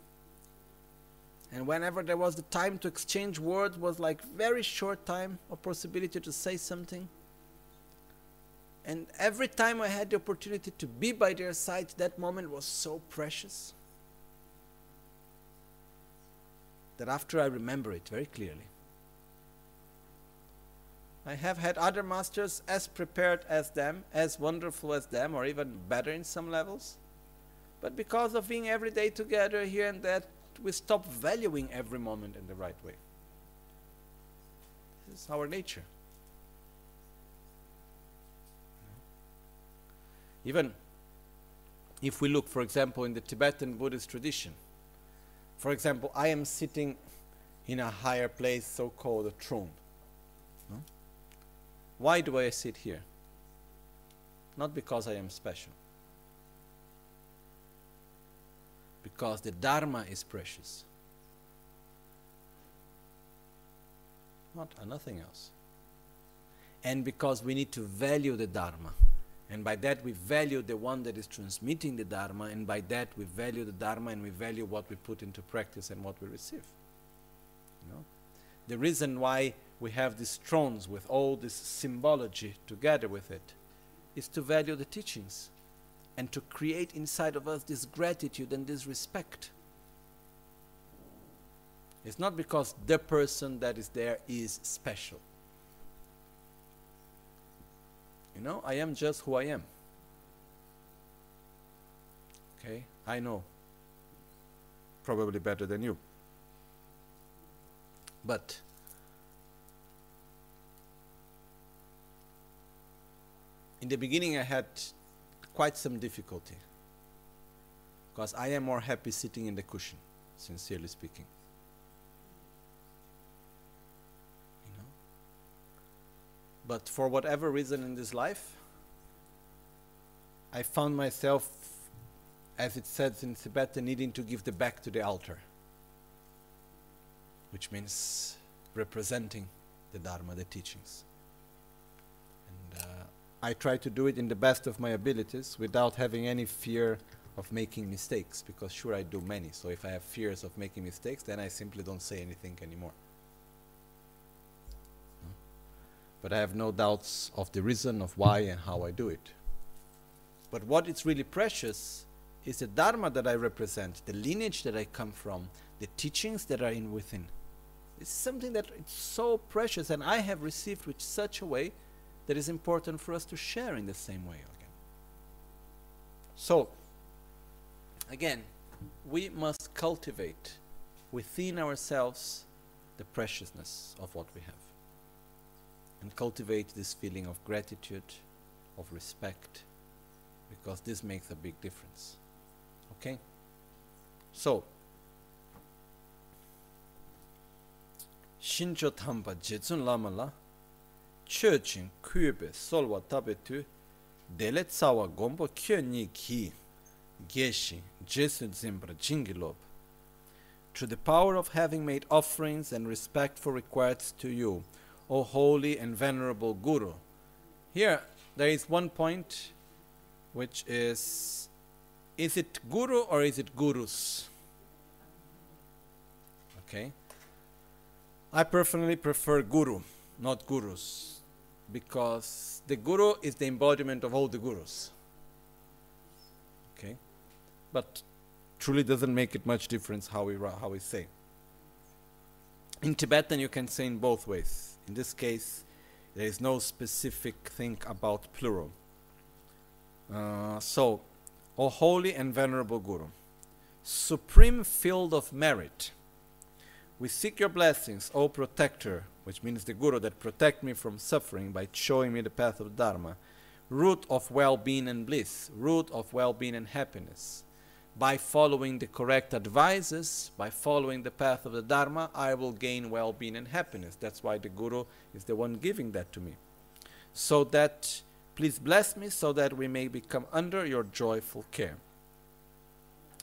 And whenever there was the time to exchange words, was like very short time of possibility to say something. And every time I had the opportunity to be by their side, that moment was so precious that after I remember it very clearly. I have had other masters as prepared as them, as wonderful as them, or even better in some levels. But because of being every day together here and there, we stop valuing every moment in the right way. This is our nature. Even if we look, for example, in the Tibetan Buddhist tradition, for example, I am sitting in a higher place, so called a throne. No? Why do I sit here? Not because I am special. Because the Dharma is precious. Not uh, nothing else. And because we need to value the Dharma. And by that we value the one that is transmitting the Dharma, and by that we value the Dharma and we value what we put into practice and what we receive. You know? The reason why we have these thrones with all this symbology together with it is to value the teachings and to create inside of us this gratitude and this respect. It's not because the person that is there is special. You know, I am just who I am. Okay? I know. Probably better than you. But in the beginning, I had quite some difficulty because I am more happy sitting in the cushion, sincerely speaking. You know? But for whatever reason in this life, I found myself, as it says in Tibetan, needing to give the back to the altar, which means representing the Dharma, the teachings. And uh, I try to do it in the best of my abilities without having any fear of making mistakes, because sure I do many. So if I have fears of making mistakes, then I simply don't say anything anymore. No? But I have no doubts of the reason of why and how I do it. But what is really precious is the Dharma that I represent, the lineage that I come from, the teachings that are in within. It's something that it's so precious and I have received with such a way that is important for us to share in the same way again. So, again, we must cultivate within ourselves the preciousness of what we have and cultivate this feeling of gratitude, of respect, because this makes a big difference. Okay? So, Shincho Tamba Jetsun Lama la Chöchin Kyube Solwa Tabe Tu Dele Tsawa Gombo Kyo Ni Ki Geshin Jesun Zimbra Jingilob through the power of having made offerings and respectful requests to you, O holy and venerable Guru. Here, there is one point which is is it Guru or is it Gurus? Okay. I personally prefer Guru, not Gurus, because the Guru is the embodiment of all the Gurus. Okay. But truly doesn't make it much difference how we how we say. In Tibetan, you can say in both ways. In this case, there is no specific thing about plural. Uh, so, O holy and venerable Guru, supreme field of merit, we seek your blessings, O protector, which means the Guru that protect me from suffering by showing me the path of Dharma, root of well-being and bliss, root of well-being and happiness by following the correct advices, by following the path of the Dharma, I will gain well being and happiness. That's why the Guru is the one giving that to me. So that, please bless me so that we may become under your joyful care.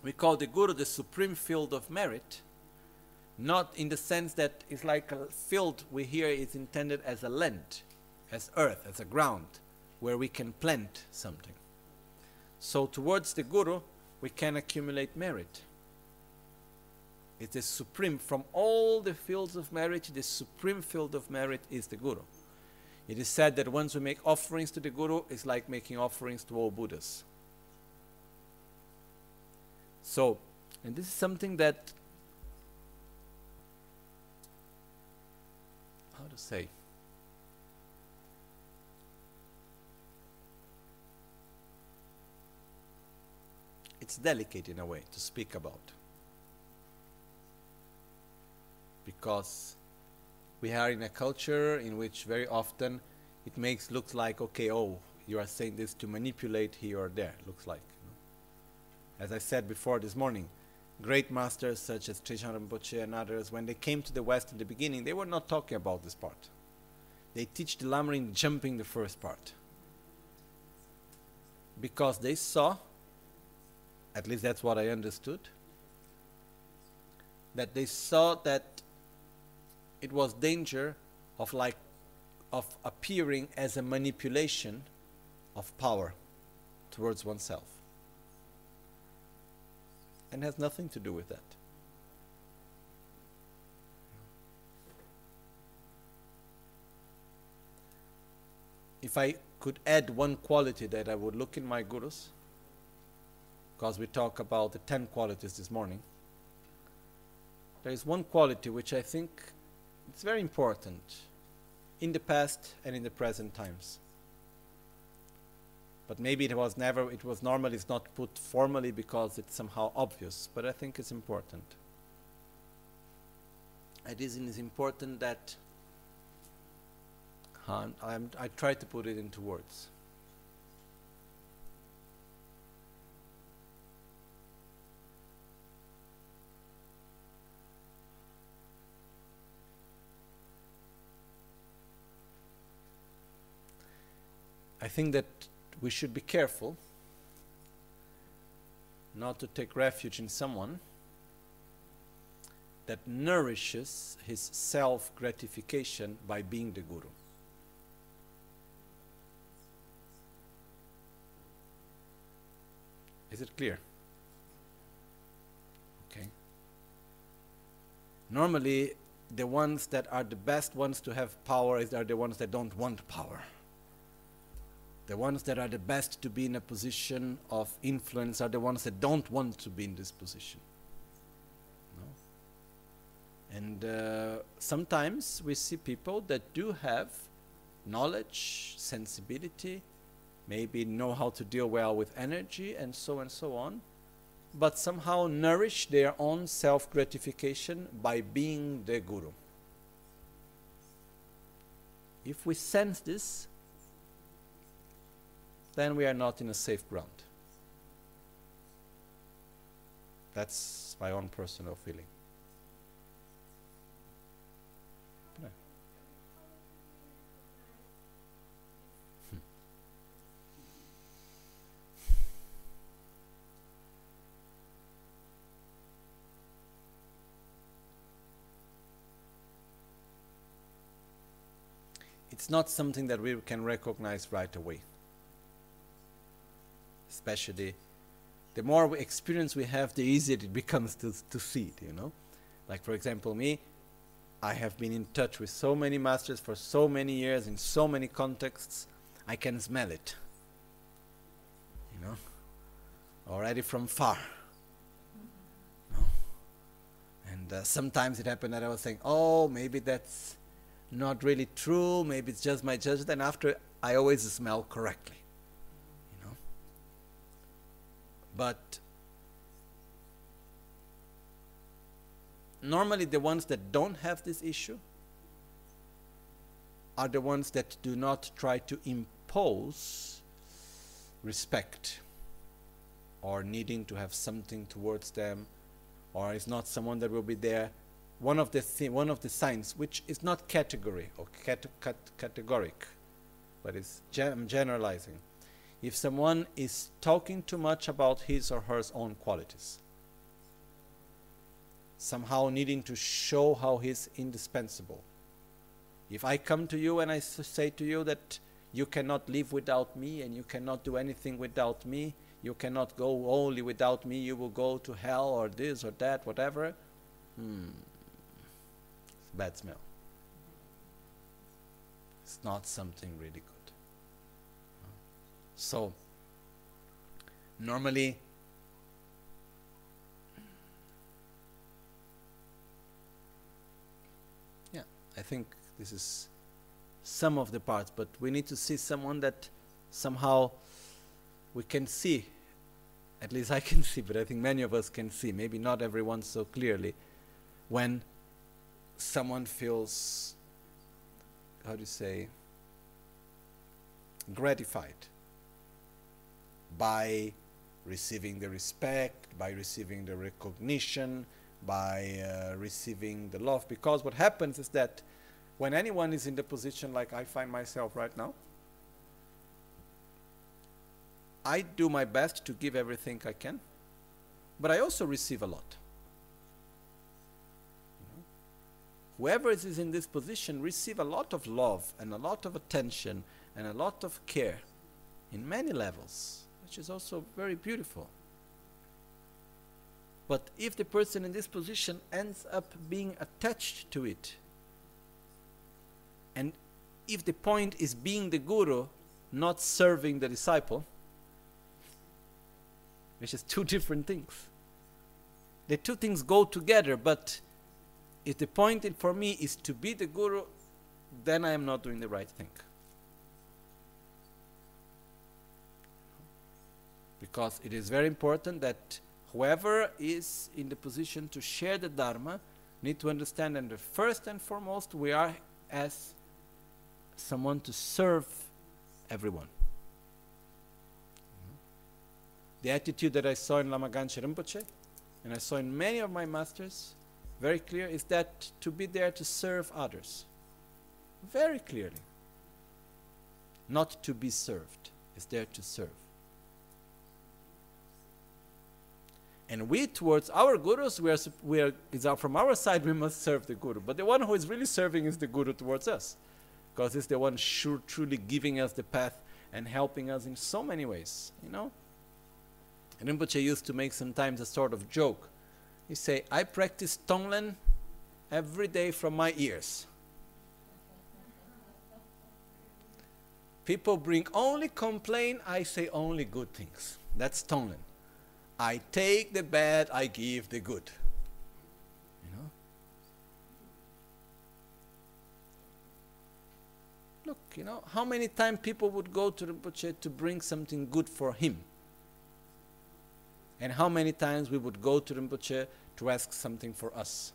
We call the Guru the supreme field of merit, not in the sense that it's like a field we hear is intended as a land, as earth, as a ground, where we can plant something. So, towards the Guru, we can accumulate merit. It is supreme. From all the fields of merit, the supreme field of merit is the Guru. It is said that once we make offerings to the Guru, it's like making offerings to all Buddhas. So, and this is something that, how to say, it's delicate in a way to speak about. Because we are in a culture in which very often it makes looks like okay oh you are saying this to manipulate here or there looks like you know. as i said before this morning great masters such as Trijang Rinpoche and others when they came to the west in the beginning they were not talking about this part. They teach the Lamrim jumping the first part. Because they saw at least that's what I understood, that they saw that it was danger of like of appearing as a manipulation of power towards oneself. And has nothing to do with that. If I could add one quality that I would look in my gurus, because we talk about the 10 qualities this morning. There is one quality which I think it's very important in the past and in the present times. But maybe it was never, it was normally it's not put formally because it's somehow obvious, but I think it's important. It is, it is important that I'm, I try to put it into words. I think that we should be careful not to take refuge in someone that nourishes his self gratification by being the guru. Is it clear? Okay. Normally, the ones that are the best ones to have power are the ones that don't want power. The ones that are the best to be in a position of influence are the ones that don't want to be in this position. No? And uh, sometimes we see people that do have knowledge, sensibility, maybe know how to deal well with energy, and so and so on, but somehow nourish their own self gratification by being the guru. If we sense this, then we are not in a safe ground. That's my own personal feeling. Hmm. It's not something that we can recognize right away. Especially the more experience we have, the easier it becomes to, to see it, you know. Like, for example, me, I have been in touch with so many masters for so many years in so many contexts, I can smell it, you know, already from far. And uh, sometimes it happened that I was saying, oh, maybe that's not really true, maybe it's just my judgment, and after I always smell correctly. But normally the ones that don't have this issue are the ones that do not try to impose respect or needing to have something towards them or is not someone that will be there. One of the th- one of the signs which is not category or cat- cat- categoric but it's gen- generalizing if someone is talking too much about his or her own qualities, somehow needing to show how he's indispensable. If I come to you and I say to you that you cannot live without me and you cannot do anything without me, you cannot go only without me, you will go to hell or this or that, whatever, hmm, it's bad smell. It's not something really good. So, normally, yeah, I think this is some of the parts, but we need to see someone that somehow we can see. At least I can see, but I think many of us can see, maybe not everyone so clearly, when someone feels, how do you say, gratified by receiving the respect, by receiving the recognition, by uh, receiving the love. Because what happens is that when anyone is in the position like I find myself right now, I do my best to give everything I can, but I also receive a lot. Whoever is in this position receive a lot of love and a lot of attention and a lot of care in many levels which is also very beautiful. But if the person in this position ends up being attached to it, and if the point is being the guru, not serving the disciple, which is two different things. The two things go together, but if the point for me is to be the guru, then I am not doing the right thing. Because it is very important that whoever is in the position to share the Dharma need to understand that first and foremost we are as someone to serve everyone. The attitude that I saw in Lama Gangchen Rinpoche and I saw in many of my masters very clear is that to be there to serve others. Very clearly. Not to be served, is there to serve. And we, towards our gurus, we are, we are, from our side, we must serve the guru. But the one who is really serving is the guru towards us. Because it's the one sure, truly giving us the path and helping us in so many ways, you know? Rinpoche used to make sometimes a sort of joke. He say, I practice Tonglen every day from my ears. People bring only complaint, I say only good things. That's Tonglen. I take the bad, I give the good. You know? Look, you know, how many times people would go to the butcher to bring something good for him? And how many times we would go to the butcher to ask something for us?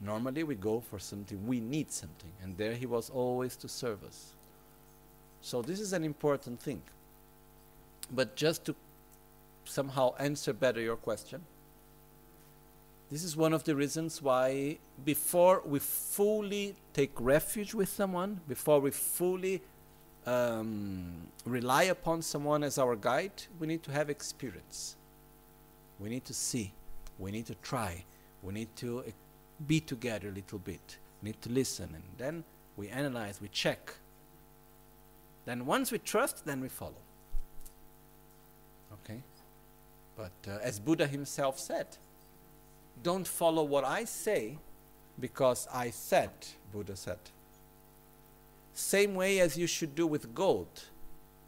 Normally we go for something, we need something, and there he was always to serve us. So this is an important thing. But just to somehow answer better your question, this is one of the reasons why before we fully take refuge with someone, before we fully um, rely upon someone as our guide, we need to have experience. We need to see. We need to try. We need to be together a little bit. Need to listen. And then we analyze, we check. Then once we trust, then we follow. Okay? But uh, as Buddha himself said, don't follow what I say because I said, Buddha said. Same way as you should do with gold.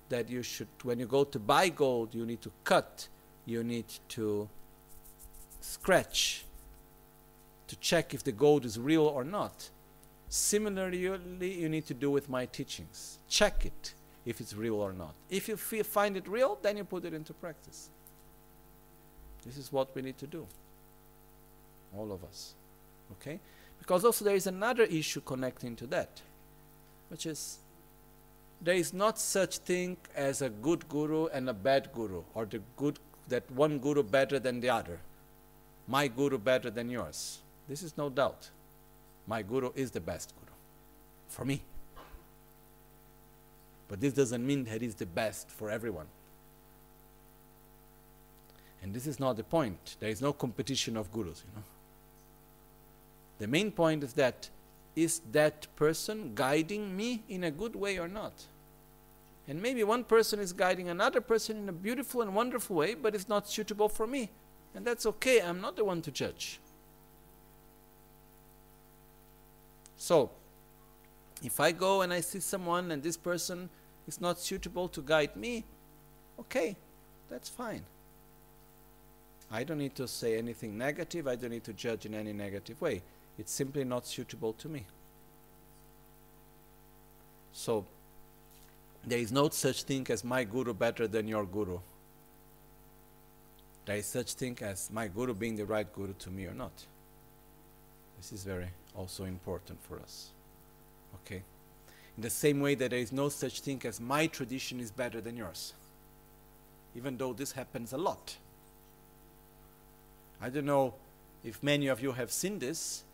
That you should, when you go to buy gold, you need to cut, you need to scratch to check if the gold is real or not. Similarly, you need to do with my teachings. Check it if it's real or not. If you feel, find it real, then you put it into practice. This is what we need to do. All of us. Okay? Because also there is another issue connecting to that, which is there is not such thing as a good guru and a bad guru, or the good that one guru better than the other. My guru better than yours. This is no doubt. My guru is the best guru for me. But this doesn't mean that he's the best for everyone. And this is not the point. There is no competition of gurus, you know. The main point is that is that person guiding me in a good way or not? And maybe one person is guiding another person in a beautiful and wonderful way, but it's not suitable for me. And that's okay. I'm not the one to judge. So, if I go and I see someone and this person is not suitable to guide me, okay, that's fine. I don't need to say anything negative, I don't need to judge in any negative way. It's simply not suitable to me. So, there is no such thing as my guru better than your guru. There is such thing as my guru being the right guru to me or not. This is very also important for us. Okay? In the same way that there is no such thing as my tradition is better than yours. Even though this happens a lot. I don't know if many of you have seen this,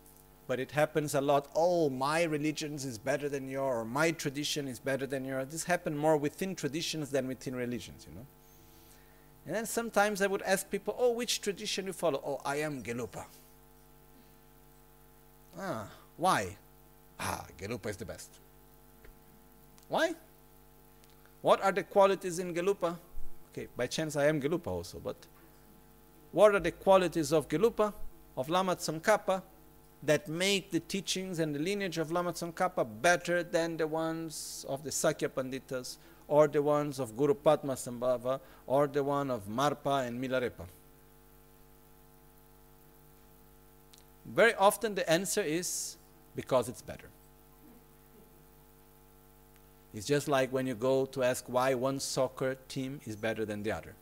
but it happens a lot. Oh, my religion is better than yours, or my tradition is better than yours. This happens more within traditions than within religions, you know. And then sometimes I would ask people, oh, which tradition you follow? Oh, I am Gelugpa. Ah, why? Ah, Gelugpa is the best. Why? What are the qualities in Gelugpa? Okay, by chance I am Gelugpa also, but what are the qualities of Gelugpa, of Lama Tsongkhapa, that make the teachings and the lineage of Lama Tsongkhapa better than the ones of the Sakya Panditas, or the ones of Guru Padmasambhava, or the one of Marpa and Milarepa? Very often the answer is because it's better. It's just like when you go to ask why one soccer team is better than the other.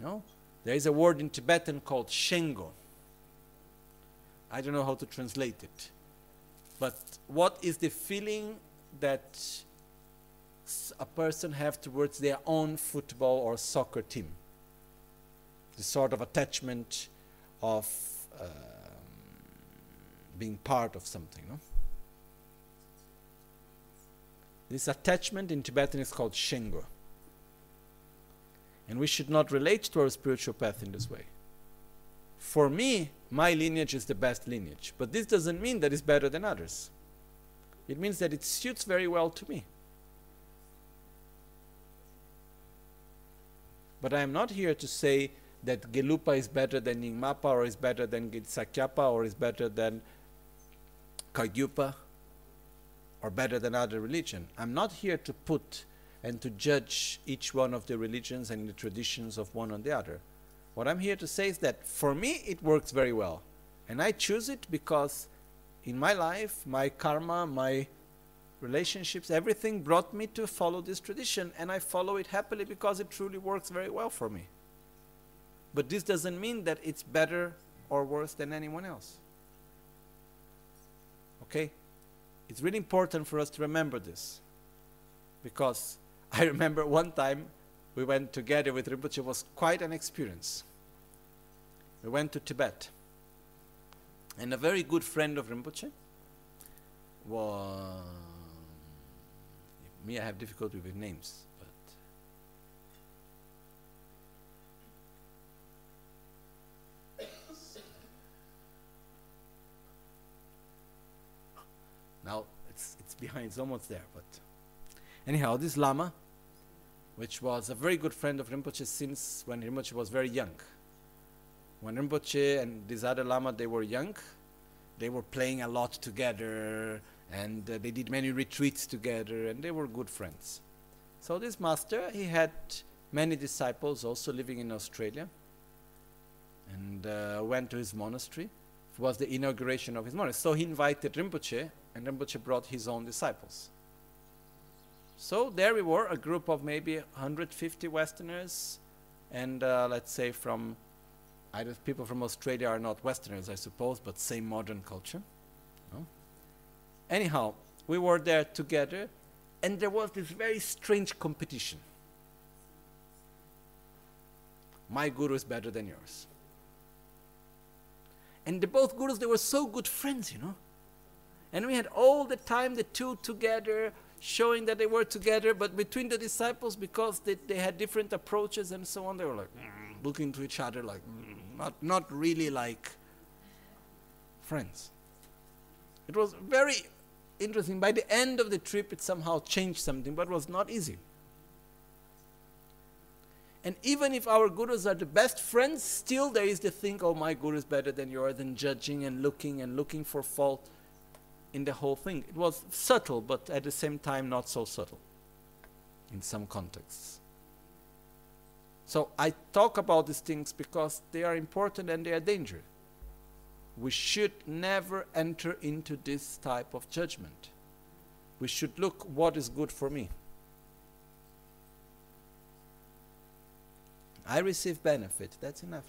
No? There is a word in Tibetan called shengo. I don't know how to translate it. But what is the feeling that a person have towards their own football or soccer team? The sort of attachment of um, being part of something. No? This attachment in Tibetan is called Shengo. And we should not relate to our spiritual path in this way. For me, my lineage is the best lineage, but this doesn't mean that it's better than others. It means that it suits very well to me. But I am not here to say that Gelugpa is better than Nyingmapa or is better than Sakyapa or is better than Kagyupa or better than other religion. I'm not here to put and to judge each one of the religions and the traditions of one or the other. What I'm here to say is that for me it works very well. And I choose it because in my life, my karma, my relationships, everything brought me to follow this tradition, and I follow it happily because it truly works very well for me. But this doesn't mean that it's better or worse than anyone else. Okay? It's really important for us to remember this. Because I remember one time we went together with Rinpoche, it was quite an experience. We went to Tibet. And a very good friend of Rinpoche was. Me, I have difficulty with names, but. Now it's it's behind, it's almost there, but anyhow, this Lama, which was a very good friend of Rinpoche since when Rinpoche was very young. When Rinpoche and this other Lama they were young, they were playing a lot together and uh, they did many retreats together and they were good friends. So this master, he had many disciples also living in Australia and uh, went to his monastery. Was the inauguration of his monastery. So he invited Rinpoche and Rinpoche brought his own disciples. So there we were, a group of maybe 150 Westerners, and uh, let's say from either people from Australia are not Westerners, I suppose, but same modern culture. No? Anyhow, we were there together, and there was this very strange competition. My guru is better than yours. And the both gurus, they were so good friends, you know. And we had all the time the two together, showing that they were together, but between the disciples, because they, they had different approaches and so on, they were like mm, looking to each other like mm, not, not really like friends. It was very interesting. By the end of the trip, it somehow changed something, but was not easy. And even if our gurus are the best friends, still there is the thing, oh, my guru is better than yours, and judging and looking and looking for fault in the whole thing. It was subtle, but at the same time, not so subtle in some contexts. So I talk about these things because they are important and they are dangerous. We should never enter into this type of judgment. We should look what is good for me. I receive benefit, that's enough.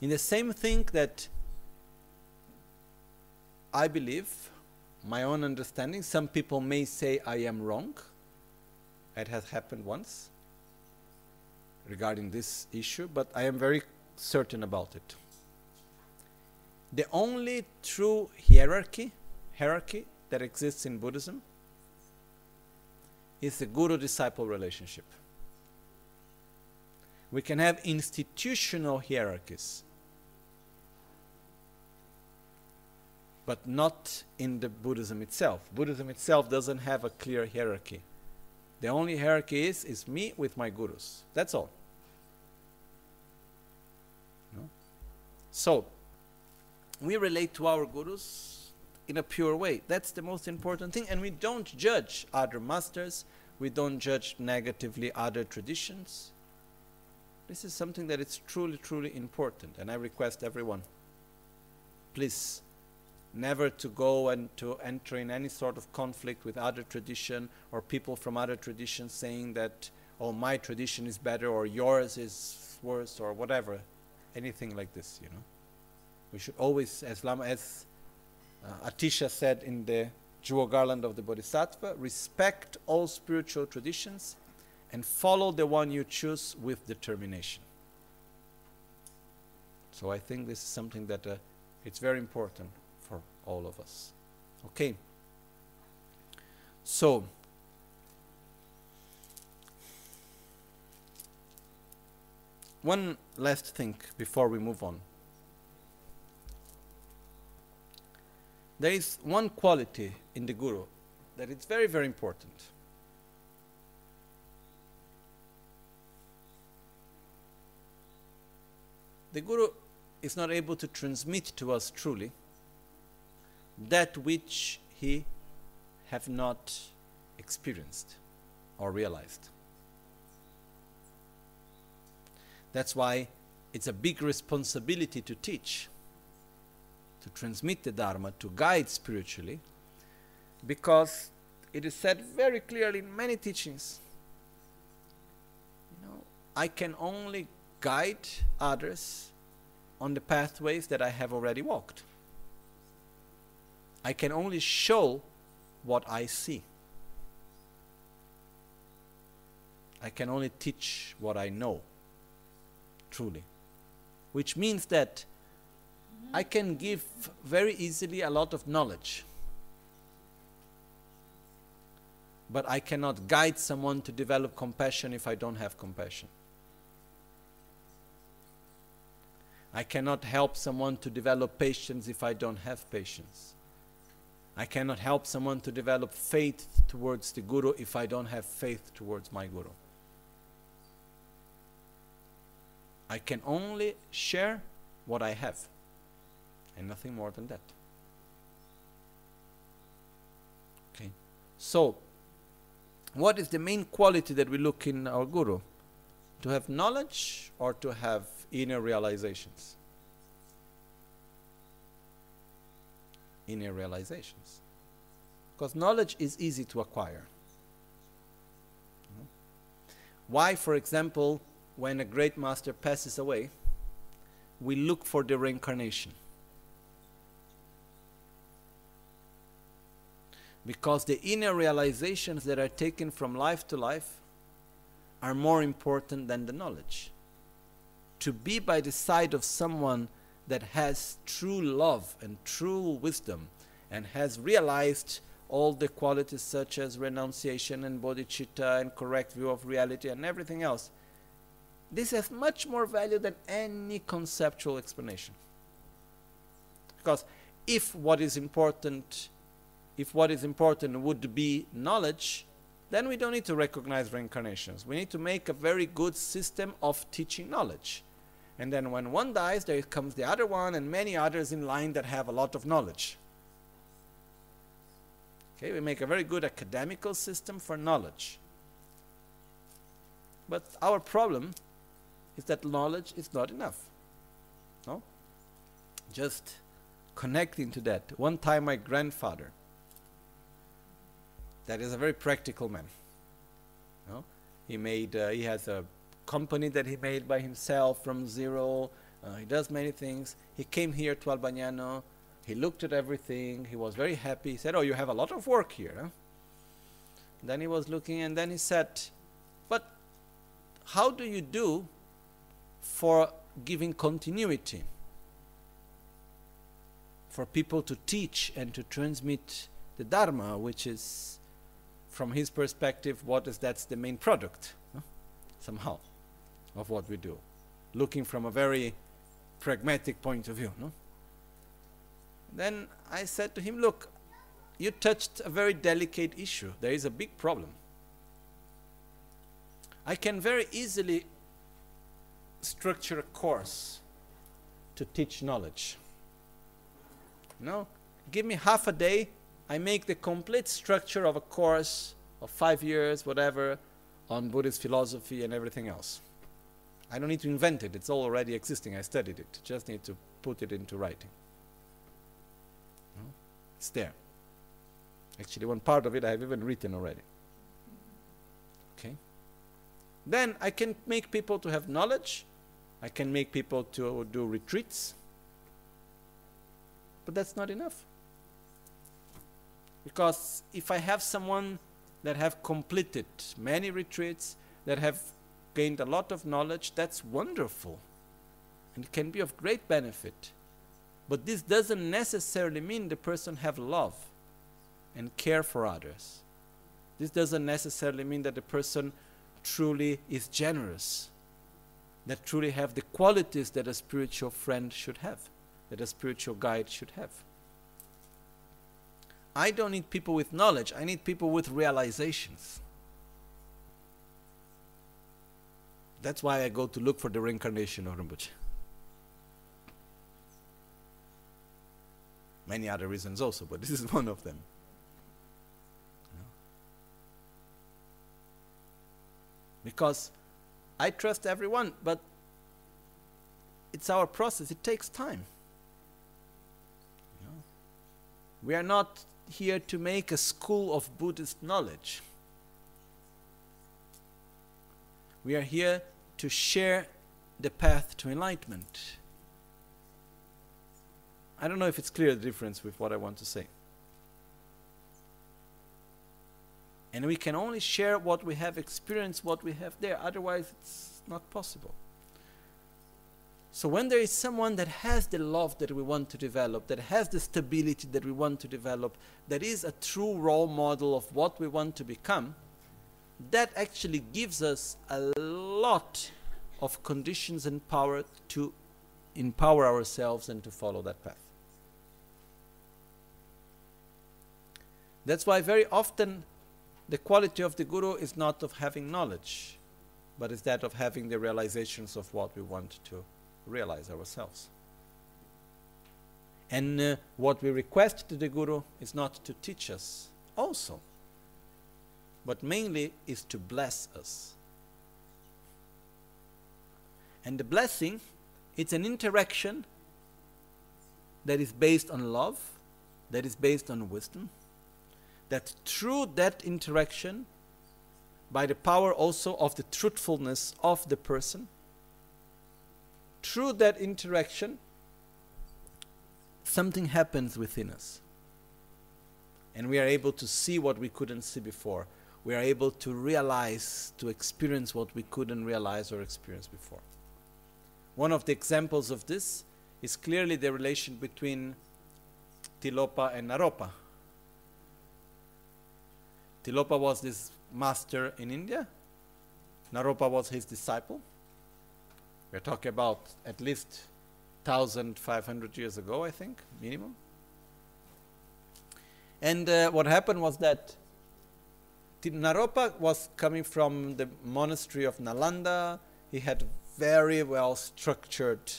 In the same thing that I believe, my own understanding, some people may say I am wrong. It has happened once regarding this issue, but I am very certain about it. The only true hierarchy, hierarchy that exists in Buddhism is the guru-disciple relationship. We can have institutional hierarchies, but not in the Buddhism itself. Buddhism itself doesn't have a clear hierarchy. The only hierarchy is is me with my gurus. That's all. No? So we relate to our gurus in a pure way. That's the most important thing. And we don't judge other masters. We don't judge negatively other traditions. This is something that is truly, truly important. And I request everyone, please never to go and to enter in any sort of conflict with other tradition or people from other traditions saying that oh my tradition is better or yours is worse or whatever anything like this you know we should always as Lama as uh, Atisha said in the jewel garland of the Bodhisattva respect all spiritual traditions and follow the one you choose with determination. So I think this is something that uh, it's very important for all of us. Okay. So one last thing before we move on. There is one quality in the guru that is very, very important. The Guru is not able to transmit to us truly that which he have not experienced or realized. That's why it's a big responsibility to teach, to transmit the Dharma, to guide spiritually, because it is said very clearly in many teachings. You know, I can only guide others on the pathways that I have already walked. I can only show what I see. I can only teach what I know, truly. Which means that I can give very easily a lot of knowledge. But I cannot guide someone to develop compassion if I don't have compassion. I cannot help someone to develop patience if I don't have patience. I cannot help someone to develop faith towards the Guru if I don't have faith towards my Guru. I can only share what I have and nothing more than that. Okay. So, what is the main quality that we look in our Guru? To have knowledge or to have inner realizations? Inner realizations. Because knowledge is easy to acquire. Why, for example, when a great master passes away, we look for the reincarnation? Because the inner realizations that are taken from life to life are more important than the knowledge. To be by the side of someone that has true love and true wisdom and has realized all the qualities such as renunciation and bodhicitta and correct view of reality and everything else, this has much more value than any conceptual explanation. Because if what is important, if what is important would be knowledge, then we don't need to recognize reincarnations. We need to make a very good system of teaching knowledge. And then when one dies, there comes the other one and many others in line that have a lot of knowledge. Okay, we make a very good academical system for knowledge. But our problem is that knowledge is not enough. No? Just connecting to that. One time, my grandfather, that is a very practical man. No? He made, uh, he has a company that he made by himself from zero. Uh, he does many things. He came here to Albagnano. He looked at everything. He was very happy. He said, "Oh, you have a lot of work here." Then he was looking, and then he said, "But how do you do for giving continuity for people to teach and to transmit the Dharma, which is, from his perspective, what is that's the main product, somehow, of what we do, looking from a very pragmatic point of view. No? Then I said to him, Look, you touched a very delicate issue. There is a big problem. I can very easily structure a course to teach knowledge. No, give me half a day, I make the complete structure of a course of five years, whatever, on Buddhist philosophy and everything else. I don't need to invent it, it's all already existing. I studied it, just need to put it into writing. It's there. Actually, one part of it I have even written already. Okay? Then I can make people to have knowledge I can make people to do retreats. But that's not enough. Because if I have someone that have completed many retreats, that have gained a lot of knowledge, that's wonderful. And can be of great benefit. But this doesn't necessarily mean the person have love and care for others. This doesn't necessarily mean that the person truly is generous that truly have the qualities that a spiritual friend should have, that a spiritual guide should have. I don't need people with knowledge, I need people with realizations. That's why I go to look for the reincarnation of Rinpoche. Many other reasons also, but this is one of them. Because I trust everyone, but it's our process, it takes time. We are not here to make a school of Buddhist knowledge. We are here to share the path to enlightenment. I don't know if it's clear the difference with what I want to say. And we can only share what we have experienced, what we have there, otherwise, it's not possible. So, when there is someone that has the love that we want to develop, that has the stability that we want to develop, that is a true role model of what we want to become, that actually gives us a lot of conditions and power to empower ourselves and to follow that path. That's why very often the quality of the guru is not of having knowledge, but is that of having the realizations of what we want to realize ourselves. And uh, what we request to the guru is not to teach us also, but mainly is to bless us. And the blessing, it's an interaction that is based on love, that is based on wisdom, that through that interaction, by the power also of the truthfulness of the person, through that interaction, something happens within us. And we are able to see what we couldn't see before. We are able to realize, to experience what we couldn't realize or experience before. One of the examples of this is clearly the relation between Tilopa and Naropa. Tilopa was this master in India. Naropa was his disciple. We're talking about at least 1,500 years ago, I think, minimum. And uh, what happened was that Naropa was coming from the monastery of Nalanda. He had very well structured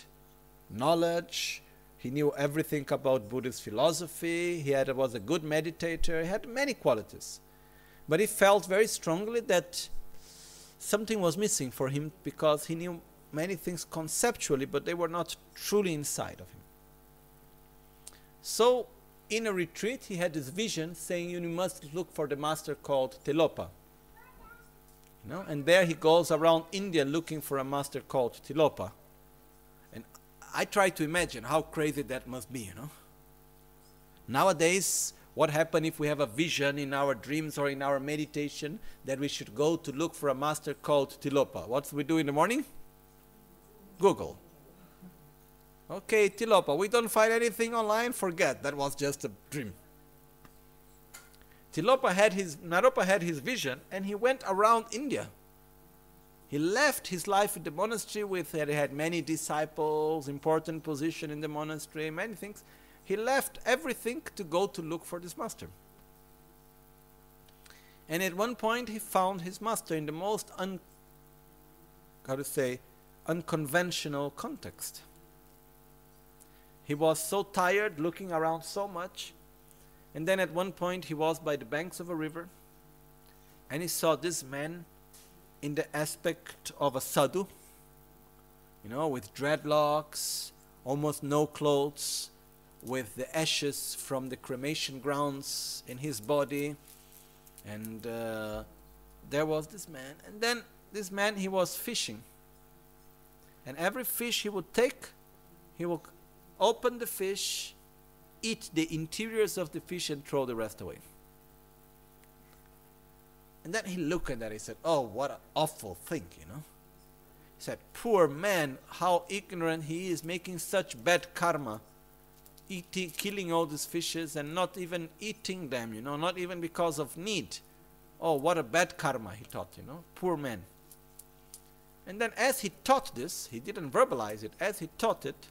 knowledge. He knew everything about Buddhist philosophy. He had, was a good meditator. He had many qualities. But he felt very strongly that something was missing for him because he knew many things conceptually, but they were not truly inside of him. So, in a retreat, he had this vision saying, You must look for the master called Tilopa. You know, and there he goes around India looking for a master called Tilopa. And I try to imagine how crazy that must be, you know. Nowadays, what happens if we have a vision in our dreams or in our meditation that we should go to look for a master called Tilopa? What we do in the morning? Google. Okay, Tilopa, we don't find anything online, forget, that was just a dream. Tilopa had his, Naropa had his vision and he went around India. He left his life in the monastery with, he had many disciples, important position in the monastery, many things he left everything to go to look for this master. And at one point, he found his master in the most un, how to say, unconventional context. He was so tired, looking around so much, and then at one point he was by the banks of a river, and he saw this man in the aspect of a sadhu, you know, with dreadlocks, almost no clothes, with the ashes from the cremation grounds in his body. And uh, there was this man. And then this man, he was fishing. And every fish he would take, he would open the fish, eat the interiors of the fish, and throw the rest away. And then he looked at that. He said, Oh, what an awful thing, you know. He said, Poor man, how ignorant he is, making such bad karma eating, killing all these fishes and not even eating them, you know, not even because of need. Oh, what a bad karma, he thought, you know, poor man. And then as he taught this, he didn't verbalize it, as he taught it,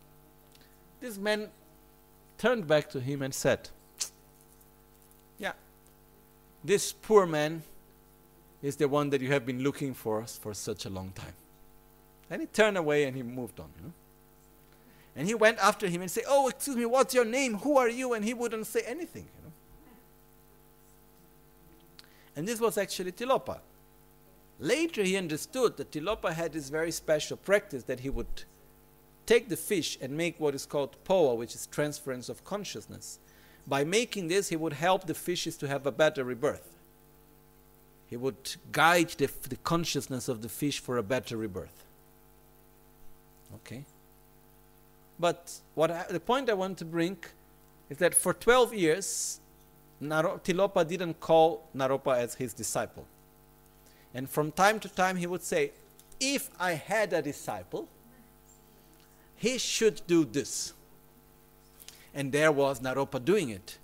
this man turned back to him and said, Yeah, this poor man is the one that you have been looking for for such a long time. And he turned away and he moved on. You know? And he went after him and said, Oh, excuse me, what's your name? Who are you? And he wouldn't say anything. You know? And this was actually Tilopa. Later he understood that Tilopa had this very special practice that he would take the fish and make what is called phowa, which is transference of consciousness. By making this, he would help the fishes to have a better rebirth. He would guide the, the consciousness of the fish for a better rebirth. Okay? But what I, the point I want to bring is that for 12 years, Naro, Tilopa didn't call Naropa as his disciple. And from time to time, he would say, If I had a disciple, he should do this. And there was Naropa doing it.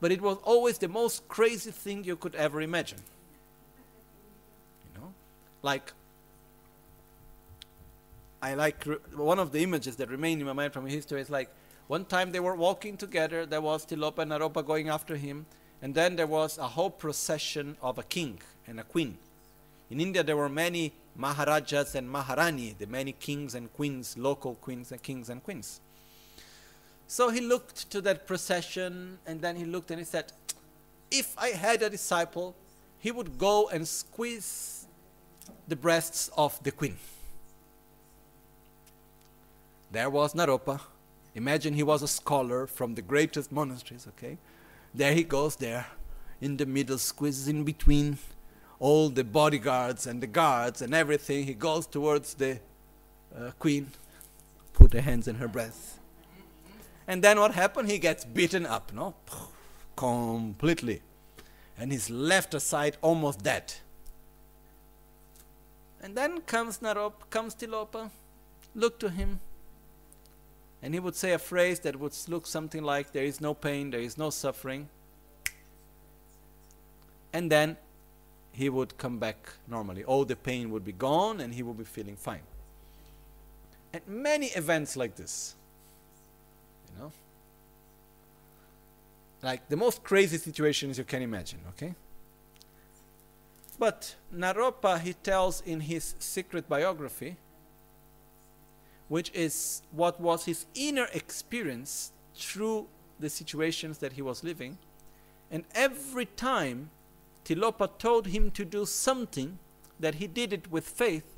But it was always the most crazy thing you could ever imagine. You know? Like, I like one of the images that remain in my mind from history is like one time they were walking together, there was Tilopa and Naropa going after him, and then there was a whole procession of a king and a queen. In India, there were many Maharajas and Maharani, the many kings and queens, local queens and kings and queens. So he looked to that procession and then he looked and he said, If I had a disciple, he would go and squeeze the breasts of the queen. There was Naropa. Imagine he was a scholar from the greatest monasteries, okay? There he goes there in the middle, squeezes in between all the bodyguards and the guards and everything. He goes towards the uh, queen, put her hands in her breast. And then what happened? He gets beaten up, no? Completely. And he's left aside almost dead. And then comes Narop, comes Tilopa, look to him, and he would say a phrase that would look something like, There is no pain, there is no suffering. And then he would come back normally. All the pain would be gone and he would be feeling fine. And many events like this. You know? Like the most crazy situations you can imagine, okay? But Naropa, he tells in his secret biography, which is what was his inner experience through the situations that he was living. And every time Tilopa told him to do something, that he did it with faith,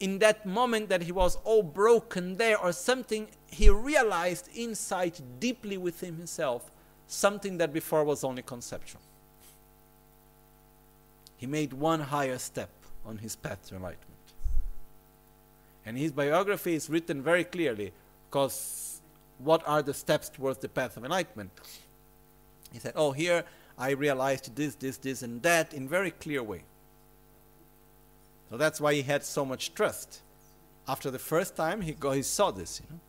in that moment that he was all broken there or something, he realized inside deeply within himself something that before was only conceptual. He made one higher step on his path to enlightenment. And his biography is written very clearly because what are the steps towards the path of enlightenment? He said, Oh, here I realized this, this, this, and that in very clear way. So that's why he had so much trust. After the first time, he, he saw this, you know.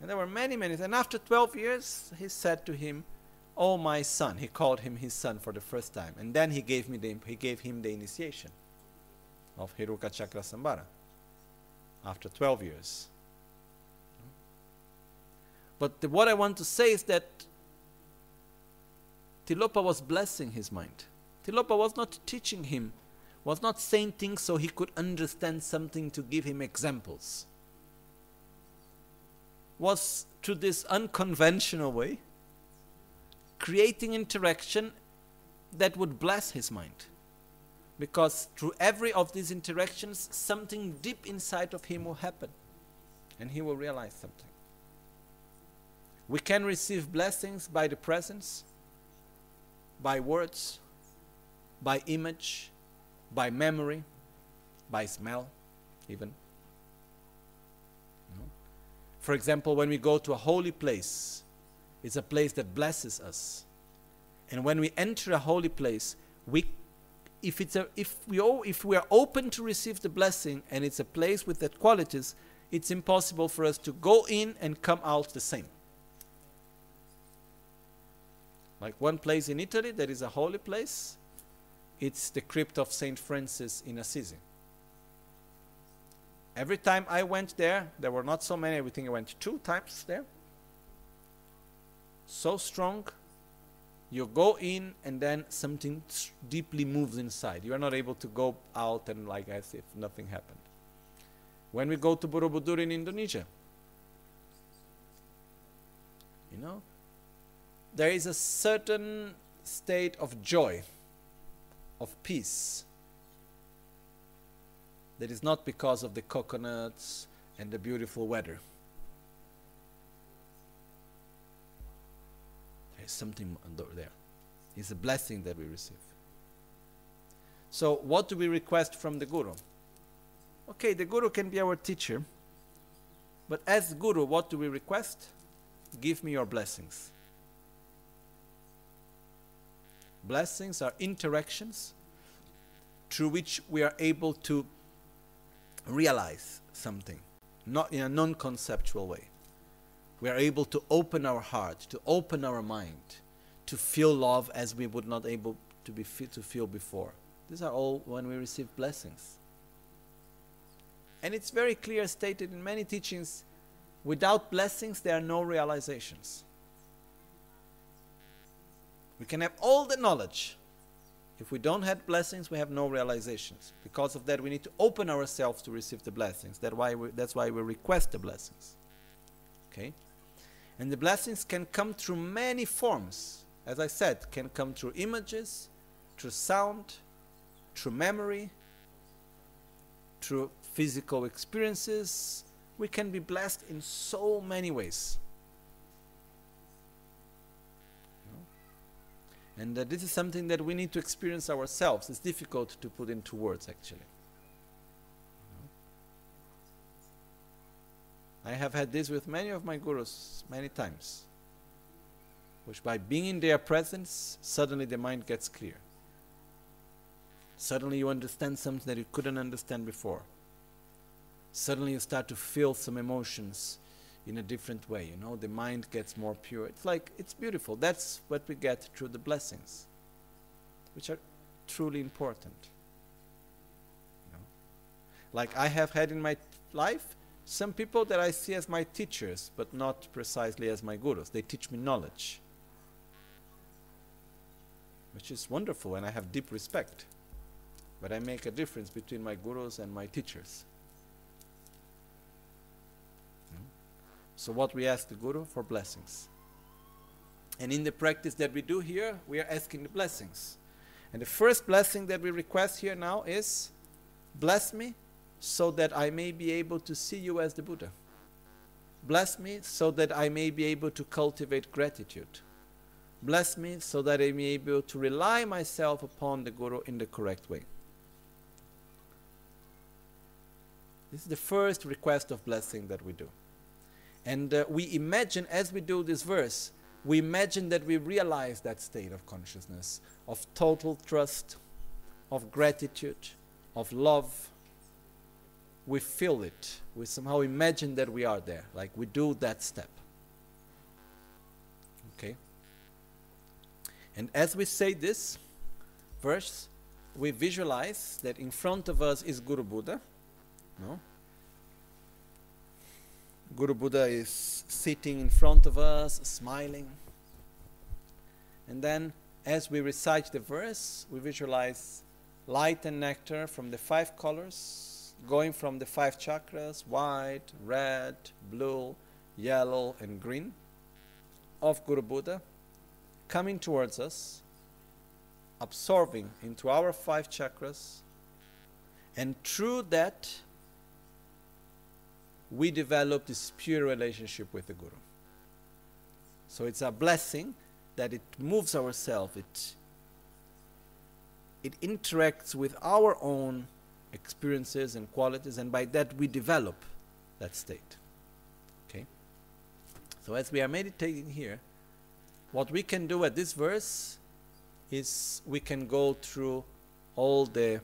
And there were many, many. And after 12 years, he said to him, Oh, my son. He called him his son for the first time. And then he gave, me the, he gave him the initiation of Heruka Chakra Sambara after 12 years. But the, what I want to say is that Tilopa was blessing his mind. Tilopa was not teaching him, was not saying things so he could understand something to give him examples. Was to this unconventional way creating interaction that would bless his mind. Because through every of these interactions, something deep inside of him will happen. And he will realize something. We can receive blessings by the presence, by words, by image, by memory, by smell, even. For example, when we go to a holy place, it's a place that blesses us. And when we enter a holy place, we if it's a if we all, if we are open to receive the blessing and it's a place with that qualities, it's impossible for us to go in and come out the same. Like one place in Italy that is a holy place, it's the crypt of Saint Francis in Assisi. Every time I went there, there were not so many. I think I went two times there. So strong, you go in and then something deeply moves inside. You are not able to go out and like as if nothing happened. When we go to Borobudur in Indonesia, you know, there is a certain state of joy, of peace, that is not because of the coconuts, and the beautiful weather. There's something under there. It's a blessing that we receive. So, what do we request from the Guru? Okay, the Guru can be our teacher, but as Guru, what do we request? Give me your blessings. Blessings are interactions through which we are able to realize something, not in a non conceptual way. We are able to open our heart, to open our mind, to feel love as we would not able to be fit to feel before. These are all when we receive blessings. And it's very clear stated in many teachings without blessings, there are no realizations. We can have all the knowledge. If we don't have blessings, we have no realizations. Because of that, we need to open ourselves to receive the blessings. That why we, that's why we request the blessings. Okay? And the blessings can come through many forms. As I said, can come through images, through sound, through memory, through physical experiences. We can be blessed in so many ways. And uh, this is something that we need to experience ourselves. It's difficult to put into words, actually. I have had this with many of my gurus many times. Which by being in their presence, suddenly the mind gets clear. Suddenly you understand something that you couldn't understand before. Suddenly you start to feel some emotions in a different way. You know, the mind gets more pure. It's like, it's beautiful. That's what we get through the blessings, which are truly important. You know? Like I have had in my life some people that I see as my teachers, but not precisely as my gurus. They teach me knowledge, which is wonderful, and I have deep respect. But I make a difference between my gurus and my teachers. So, what we ask the Guru for blessings. And in the practice that we do here, we are asking the blessings. And the first blessing that we request here now is bless me so that I may be able to see you as the Buddha. Bless me so that I may be able to cultivate gratitude. Bless me so that I may be able to rely myself upon the Guru in the correct way. This is the first request of blessing that we do. And uh, we imagine, as we do this verse, we imagine that we realize that state of consciousness, of total trust, of gratitude, of love. We feel it. We somehow imagine that we are there, like we do that step. Okay? And as we say this verse, we visualize that in front of us is Guru Buddha. No? Guru Buddha is sitting in front of us, smiling. And then, as we recite the verse, we visualize light and nectar from the five colors, going from the five chakras white, red, blue, yellow, and green of Guru Buddha, coming towards us, absorbing into our five chakras, and through that, we develop this pure relationship with the Guru. So it's a blessing that it moves ourselves, it, it interacts with our own experiences and qualities, and by that we develop that state. Okay? So as we are meditating here, what we can do at this verse is we can go through all the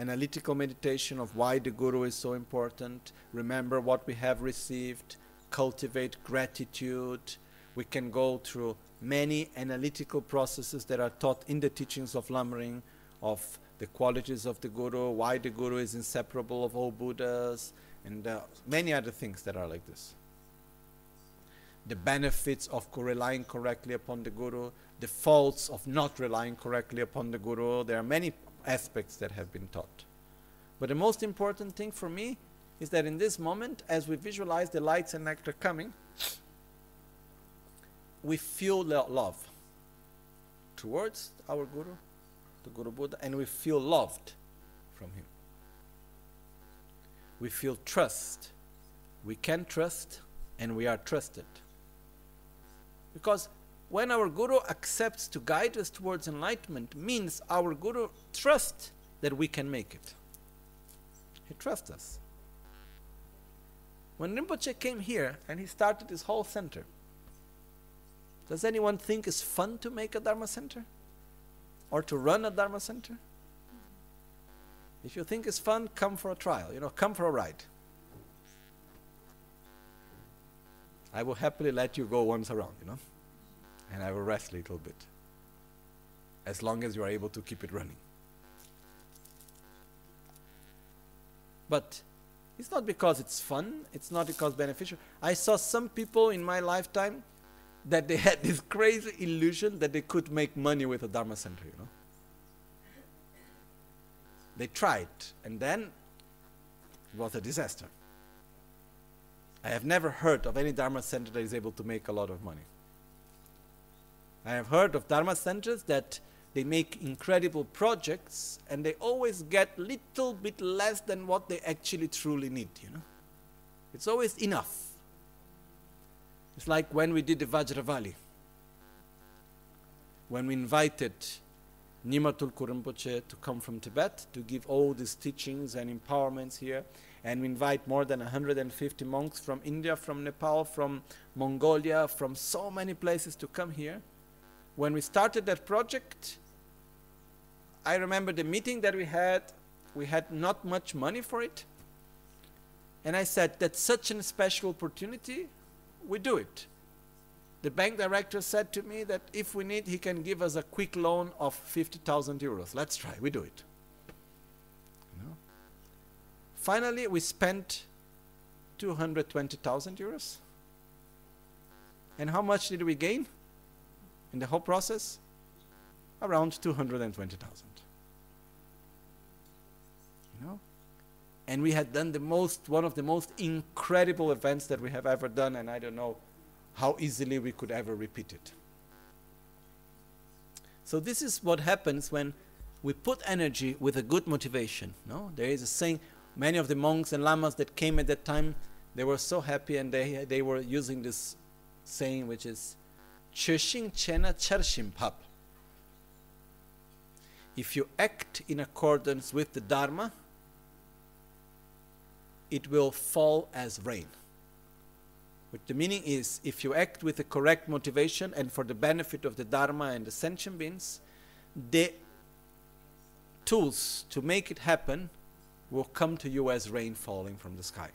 analytical meditation of why the Guru is so important, remember what we have received, cultivate gratitude. We can go through many analytical processes that are taught in the teachings of Lamrim, of the qualities of the Guru, why the Guru is inseparable of all Buddhas, and uh, many other things that are like this. The benefits of relying correctly upon the Guru, the faults of not relying correctly upon the Guru. There are many aspects that have been taught. But the most important thing for me is that in this moment, as we visualize the lights and nectar coming, we feel love towards our Guru, the Guru Buddha, and we feel loved from him. we feel trust. We can trust and we are trusted. Because when our Guru accepts to guide us towards enlightenment, means our Guru trusts that we can make it. He trusts us. When Rinpoche came here and he started his whole center, does anyone think it's fun to make a Dharma center? Or to run a Dharma center? If you think it's fun, come for a trial, you know, come for a ride. I will happily let you go once around, you know, and I will rest a little bit. As long as you are able to keep it running. But it's not because it's fun, it's not because beneficial. I saw some people in my lifetime that they had this crazy illusion that they could make money with a Dharma center, you know. They tried, and then it was a disaster. I have never heard of any Dharma center that is able to make a lot of money. I have heard of Dharma centers that they make incredible projects and they always get little bit less than what they actually truly need, you know. It's always enough. It's like when we did the Vajravali. When we invited Nyima Tulku Rinpoche to come from Tibet to give all these teachings and empowerments here. And we invite more than 150 monks from India, from Nepal, from Mongolia, from so many places to come here. When we started that project, I remember the meeting that we had. We had not much money for it. And I said, that's such a special opportunity, we do it. The bank director said to me that if we need, he can give us a quick loan of 50,000 euros. Let's try, we do it. Know? Finally, we spent 220,000 euros. And how much did we gain in the whole process? Around 220,000. You know? And we had done the most, one of the most incredible events that we have ever done, and I don't know how easily we could ever repeat it. So this is what happens when we put energy with a good motivation. No, there is a saying. Many of the monks and lamas that came at that time, they were so happy, and they they were using this saying, which is "Cheshing chena charshim pap." If you act in accordance with the Dharma, it will fall as rain. Which the meaning is if you act with the correct motivation and for the benefit of the Dharma and the sentient beings, the tools to make it happen will come to you as rain falling from the sky.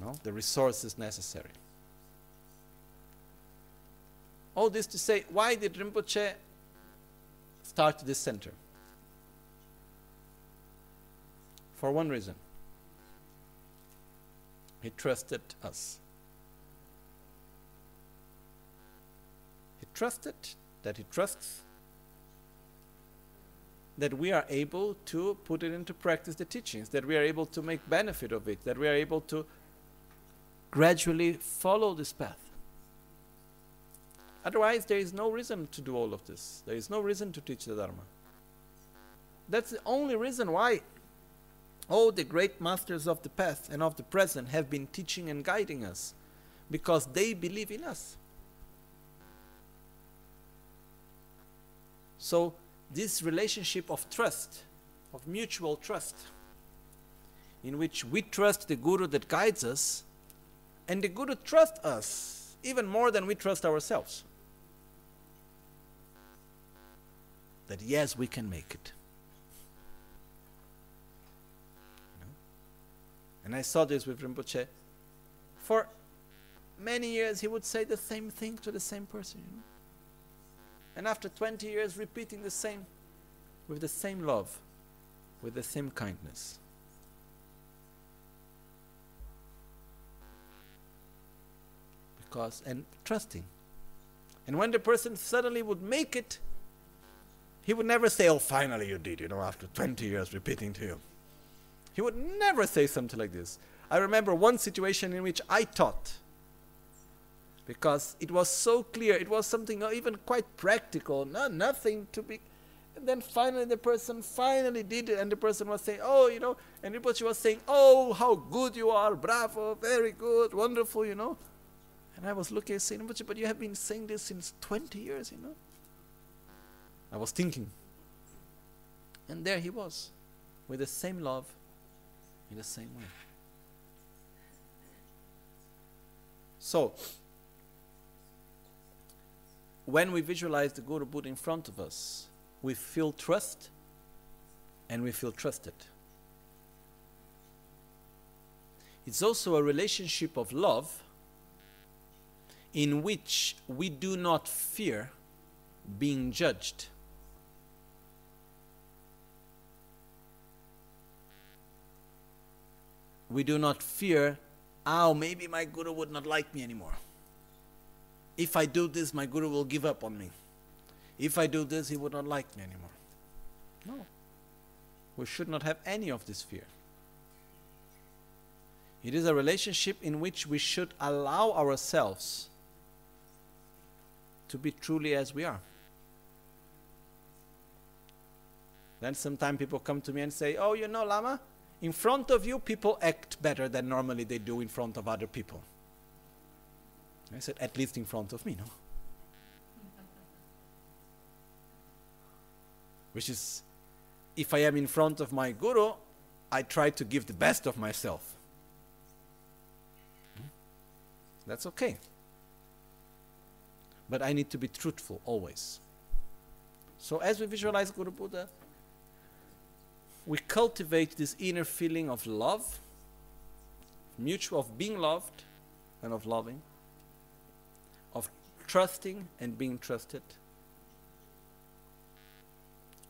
No? The resources necessary. All this to say, why did Rinpoche start this center? For one reason he trusted us. He trusted that He trusts that we are able to put it into practice the teachings, that we are able to make benefit of it, that we are able to gradually follow this path. Otherwise, there is no reason to do all of this. There is no reason to teach the Dharma. That's the only reason why all the great masters of the past and of the present have been teaching and guiding us because they believe in us. So, this relationship of trust, of mutual trust, in which we trust the Guru that guides us, and the Guru trusts us even more than we trust ourselves. That yes, we can make it. And I saw this with Rinpoche. For many years, he would say the same thing to the same person. You know? And after 20 years, repeating the same, with the same love, with the same kindness. Because, and trusting. And when the person suddenly would make it, he would never say, Oh, finally you did, you know, after 20 years repeating to you. He would never say something like this. I remember one situation in which I taught because it was so clear. It was something even quite practical, no, nothing to be. And then finally the person finally did it, and the person was saying, Oh, you know, and Rinpoche was saying, Oh, how good you are, bravo, very good, wonderful, you know. And I was looking and saying, but you have been saying this since 20 years, you know. I was thinking. And there he was, with the same love, in the same way. So, when we visualize the Guru Buddha in front of us, we feel trust and we feel trusted. It's also a relationship of love in which we do not fear being judged. We do not fear, oh, maybe my guru would not like me anymore. If I do this, my guru will give up on me. If I do this, he would not like me anymore. No. We should not have any of this fear. It is a relationship in which we should allow ourselves to be truly as we are. Then sometimes people come to me and say, Oh, you know, Lama, in front of you, people act better than normally they do in front of other people. I said, At least in front of me, no? Which is, if I am in front of my guru, I try to give the best of myself. Hmm? That's okay. But I need to be truthful always. So as we visualize Guru Buddha, we cultivate this inner feeling of love, mutual of being loved and of loving, of trusting and being trusted.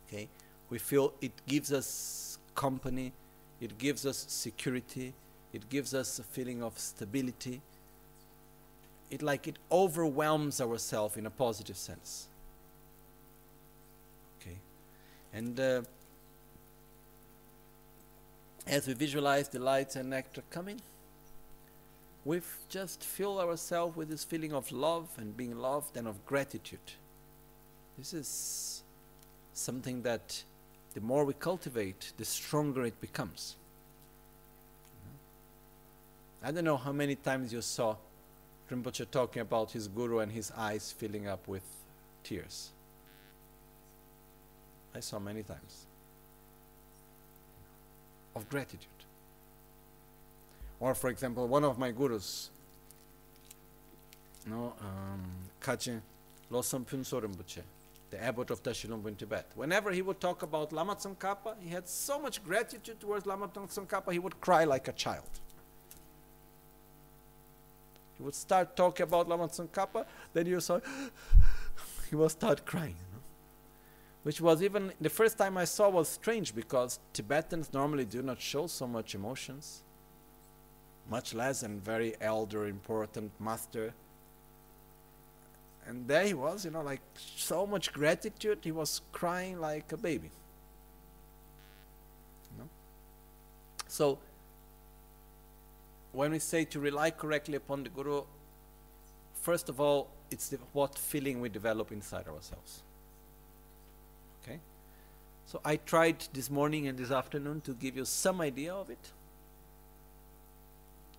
Okay? We feel it gives us company, it gives us security, it gives us a feeling of stability. It like it overwhelms ourselves in a positive sense. Okay? And uh, as we visualize the light and nectar coming, we just fill ourselves with this feeling of love and being loved and of gratitude. This is something that the more we cultivate, the stronger it becomes. I don't know how many times you saw Rinpoche talking about his guru and his eyes filling up with tears. I saw many times of gratitude. Or, for example, one of my gurus, no, um, Kachin Losam Phunso Rinpoche, the abbot of Tashilhunpo in Tibet. Whenever he would talk about Lama Tsongkhapa, he had so much gratitude towards Lama Tsongkhapa, he would cry like a child. He would start talking about Lama Tsongkhapa, then you saw he would start crying. Which was even the first time I saw was strange because Tibetans normally do not show so much emotions, much less and very elder, important master and there he was, you know, like so much gratitude, he was crying like a baby. You know? So, when we say to rely correctly upon the Guru, first of all, it's the, what feeling we develop inside ourselves. So, I tried this morning and this afternoon to give you some idea of it.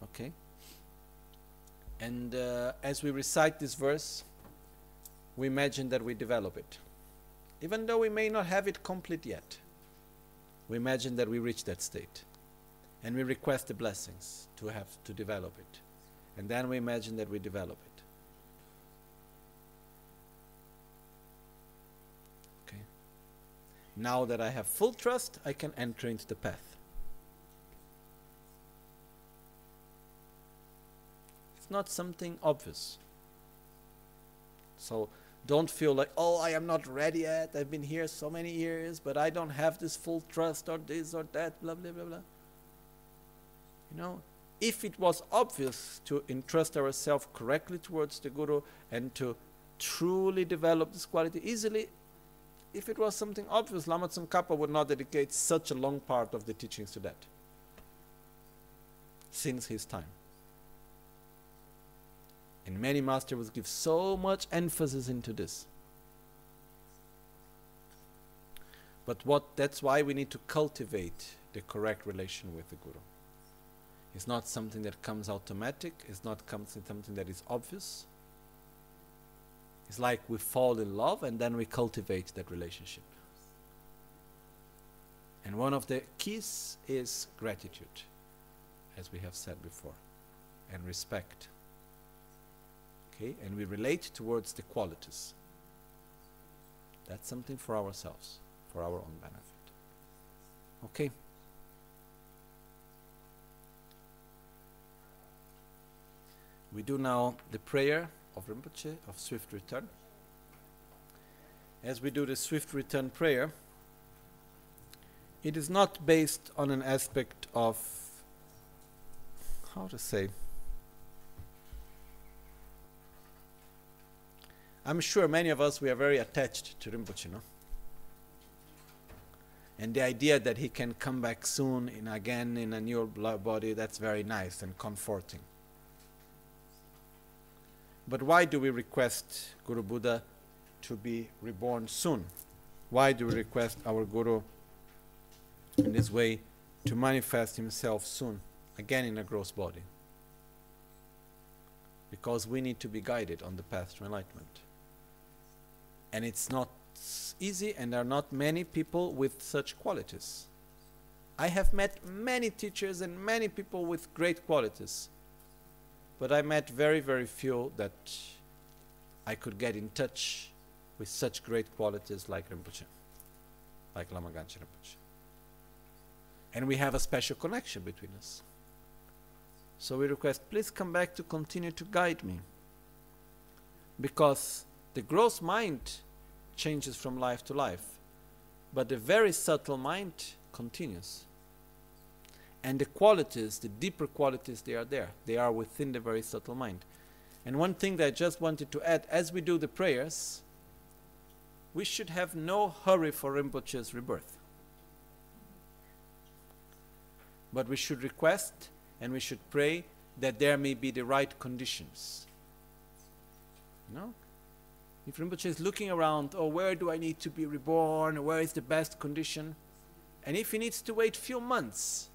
Okay? And uh, as we recite this verse, we imagine that we develop it. Even though we may not have it complete yet, we imagine that we reach that state. And we request the blessings to have to develop it. And then we imagine that we develop it. Okay. Now that I have full trust, I can enter into the path. It's not something obvious. So don't feel like, oh, I am not ready yet. I've been here so many years, but I don't have this full trust or this or that, blah, blah, blah, blah. You know, if it was obvious to entrust ourselves correctly towards the Guru and to truly develop this quality easily, if it was something obvious, Lama Tsongkhapa would not dedicate such a long part of the teachings to that since his time. And many masters give so much emphasis into this. But what that's why we need to cultivate the correct relation with the Guru. It's not something that comes automatic, it's not something that is obvious. It's like we fall in love and then we cultivate that relationship. And one of the keys is gratitude, as we have said before, and respect. Okay, and we relate towards the qualities. That's something for ourselves, for our own benefit. Okay. We do now the prayer of Rinpoche of swift return. As we do the swift return prayer, it is not based on an aspect of how to say I'm sure many of us we are very attached to Rinpoche, no? And the idea that he can come back soon in again in a new body, that's very nice and comforting. But why do we request Guru Buddha to be reborn soon? Why do we request our Guru in this way to manifest himself soon, again in a gross body? Because we need to be guided on the path to enlightenment. And it's not easy, and there are not many people with such qualities. I have met many teachers and many people with great qualities but I met very, very few that I could get in touch with such great qualities like Rinpoche, like Lama Gangchen Rinpoche. And we have a special connection between us. So we request, please come back to continue to guide me. Because the gross mind changes from life to life, but the very subtle mind continues and the qualities, the deeper qualities, they are there. They are within the very subtle mind. And one thing that I just wanted to add as we do the prayers, we should have no hurry for Rinpoche's rebirth. But we should request and we should pray that there may be the right conditions. You know? If Rinpoche is looking around, oh, where do I need to be reborn? Where is the best condition? And if he needs to wait few months,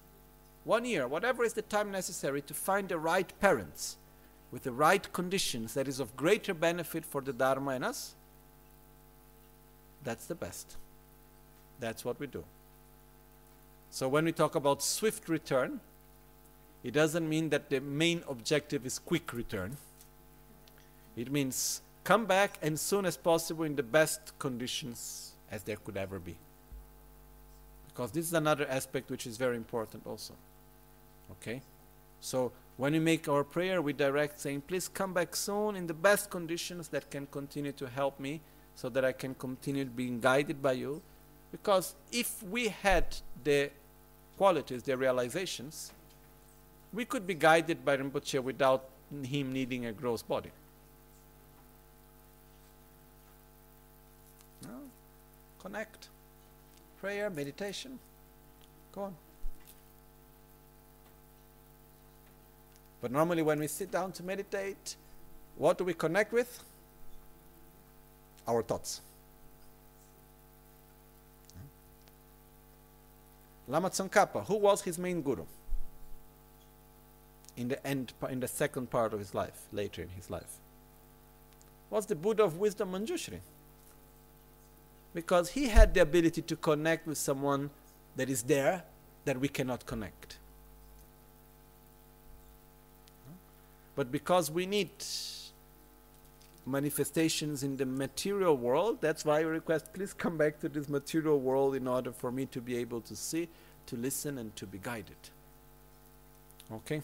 one year, whatever is the time necessary to find the right parents with the right conditions that is of greater benefit for the Dharma and us, that's the best. That's what we do. So when we talk about swift return, it doesn't mean that the main objective is quick return. It means come back as soon as possible in the best conditions as there could ever be. Because this is another aspect which is very important also. Okay? So when we make our prayer, we direct saying, please come back soon in the best conditions that can continue to help me so that I can continue being guided by you. Because if we had the qualities, the realizations, we could be guided by Rinpoche without him needing a gross body. No? Connect. Prayer, meditation. Go on. But normally, when we sit down to meditate, what do we connect with? Our thoughts. Lama Tsongkhapa, who was his main guru? In the end, in the second part of his life, later in his life, was the Buddha of wisdom Manjushri. Because he had the ability to connect with someone that is there that we cannot connect. But because we need manifestations in the material world, that's why I request please come back to this material world in order for me to be able to see, to listen, and to be guided. Okay?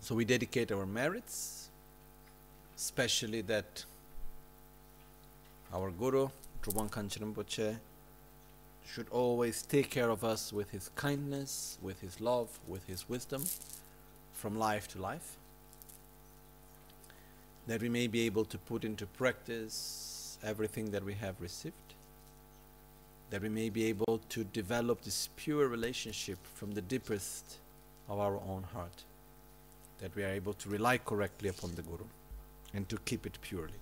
So we dedicate our merits especially that our Guru, Drubang Gangchen Rinpoche, should always take care of us with his kindness, with his love, with his wisdom from life to life. That we may be able to put into practice everything that we have received. that we may be able to develop this pure relationship from the deepest of our own heart, that we are able to rely correctly upon the Guru and to keep it purely.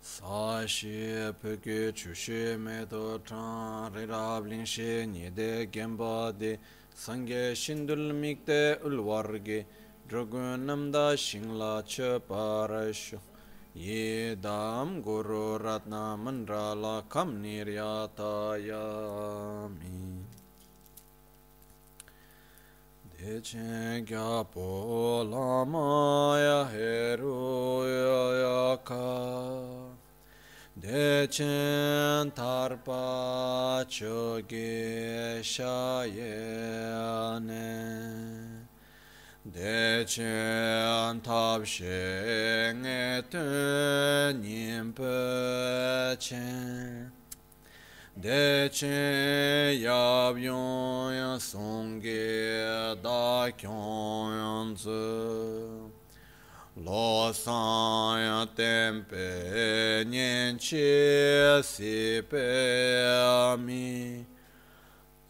Sa shi peke chu shi me to chan re rab ling shi nye de genpa de sangye shindul mikde ulwar ge dragun namda shingla che parashu ye dam guru ratna mandala kam niryata yami Echen kya po lama ya heru Dechen tarpa choge shayane Dechen tabshe nge chen. Deche yabyon ya songe da kyon zi Lo san ya tempe nyen che si pe mi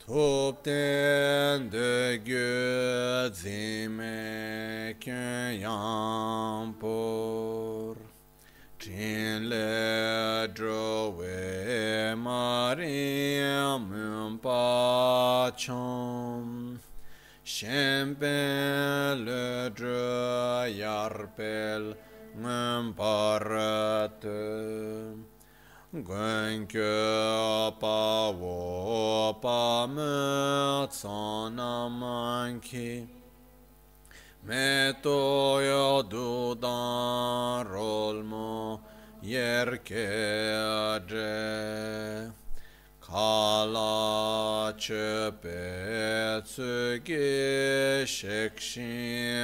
Top ten de gyu zime kyen yang por. Trin le drove Mariam un pachom Shempen le dre yarpel un parate Gwen kyo pa wo pa me tson naman ki Metoja dudan rolmo yerkeace Kala çöpe tsüge şekşintu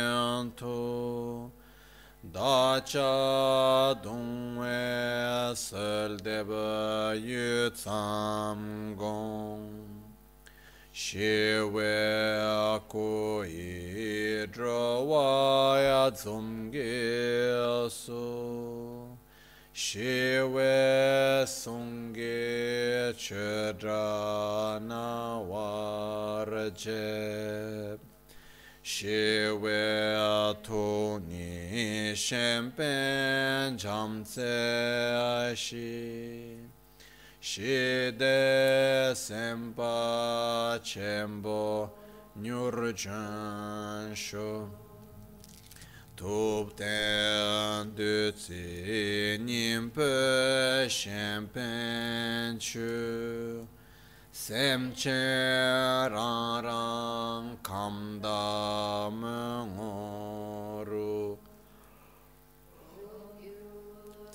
Dacha dunwe selde bayı tsamgong cha dung we sel de ba yu tsam gong shi we ku yi dro wa ya zum ge su shi we sung ge che dra na war je shi we tu ni shen pen jam Shide Sempa Chembo Nyurchan Shu Tupten Dutsi Nimpe Shempen Chu. Semche Raram Kamda Mungo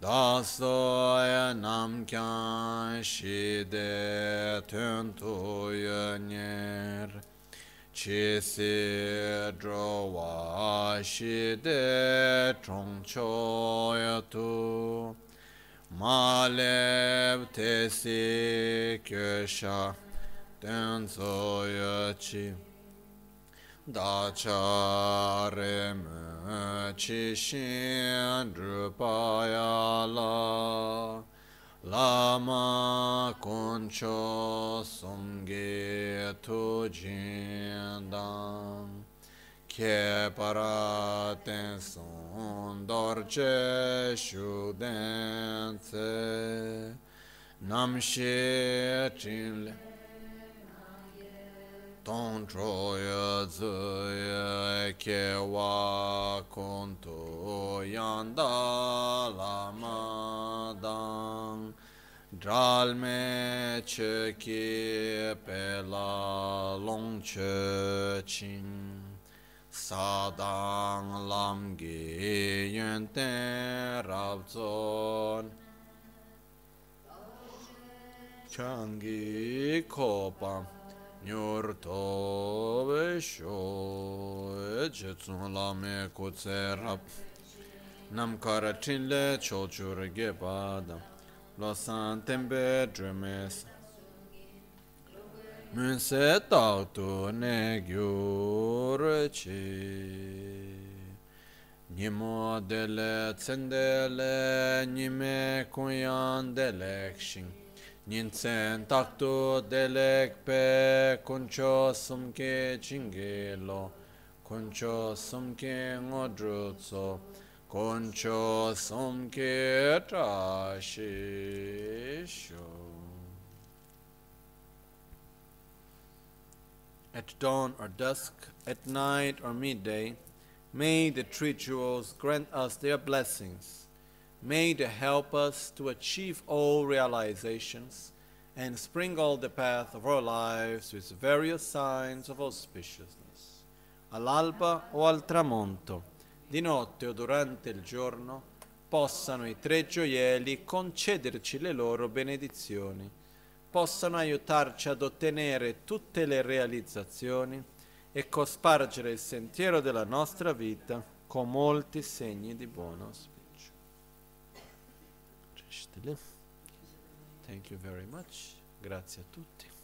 Dasoya namkyan shide tuntuya nyer Chisi drowa shide chongchoya tu. Malev tesi kyesha tenzoya chi. Da Dacha rem chi shin drupaya la lama concho songe tu jindam che paraten son dorce shudenze namshe chinle tong cho ye zi ye ke wa kon tu yan da la ma dang dral me che ki pe la long che ching. Sadang lam gi yun ten rab zon. Changi ko pam Nyurto ve şo ecetsun lame kutserap Nam karatinle çoçur gepada Losan tembe dremes Münse tağtu ne gyur çi Nimo dele tsendele nime kuyan delekşin delek pe kuncho sumke chingelo Kuncho sumke ngodrutso Kuncho sumke At dawn or dusk, at night or midday, May the rituals grant us their blessings. May they help us to achieve all realizations and sprinkle the path of our lives with various signs of auspiciousness. All'alba o al tramonto, di notte o durante il giorno, possano i tre gioielli concederci le loro benedizioni, possano aiutarci ad ottenere tutte le realizzazioni e cospargere il sentiero della nostra vita con molti segni di buon auspicio. Thank you very much. Grazie a tutti.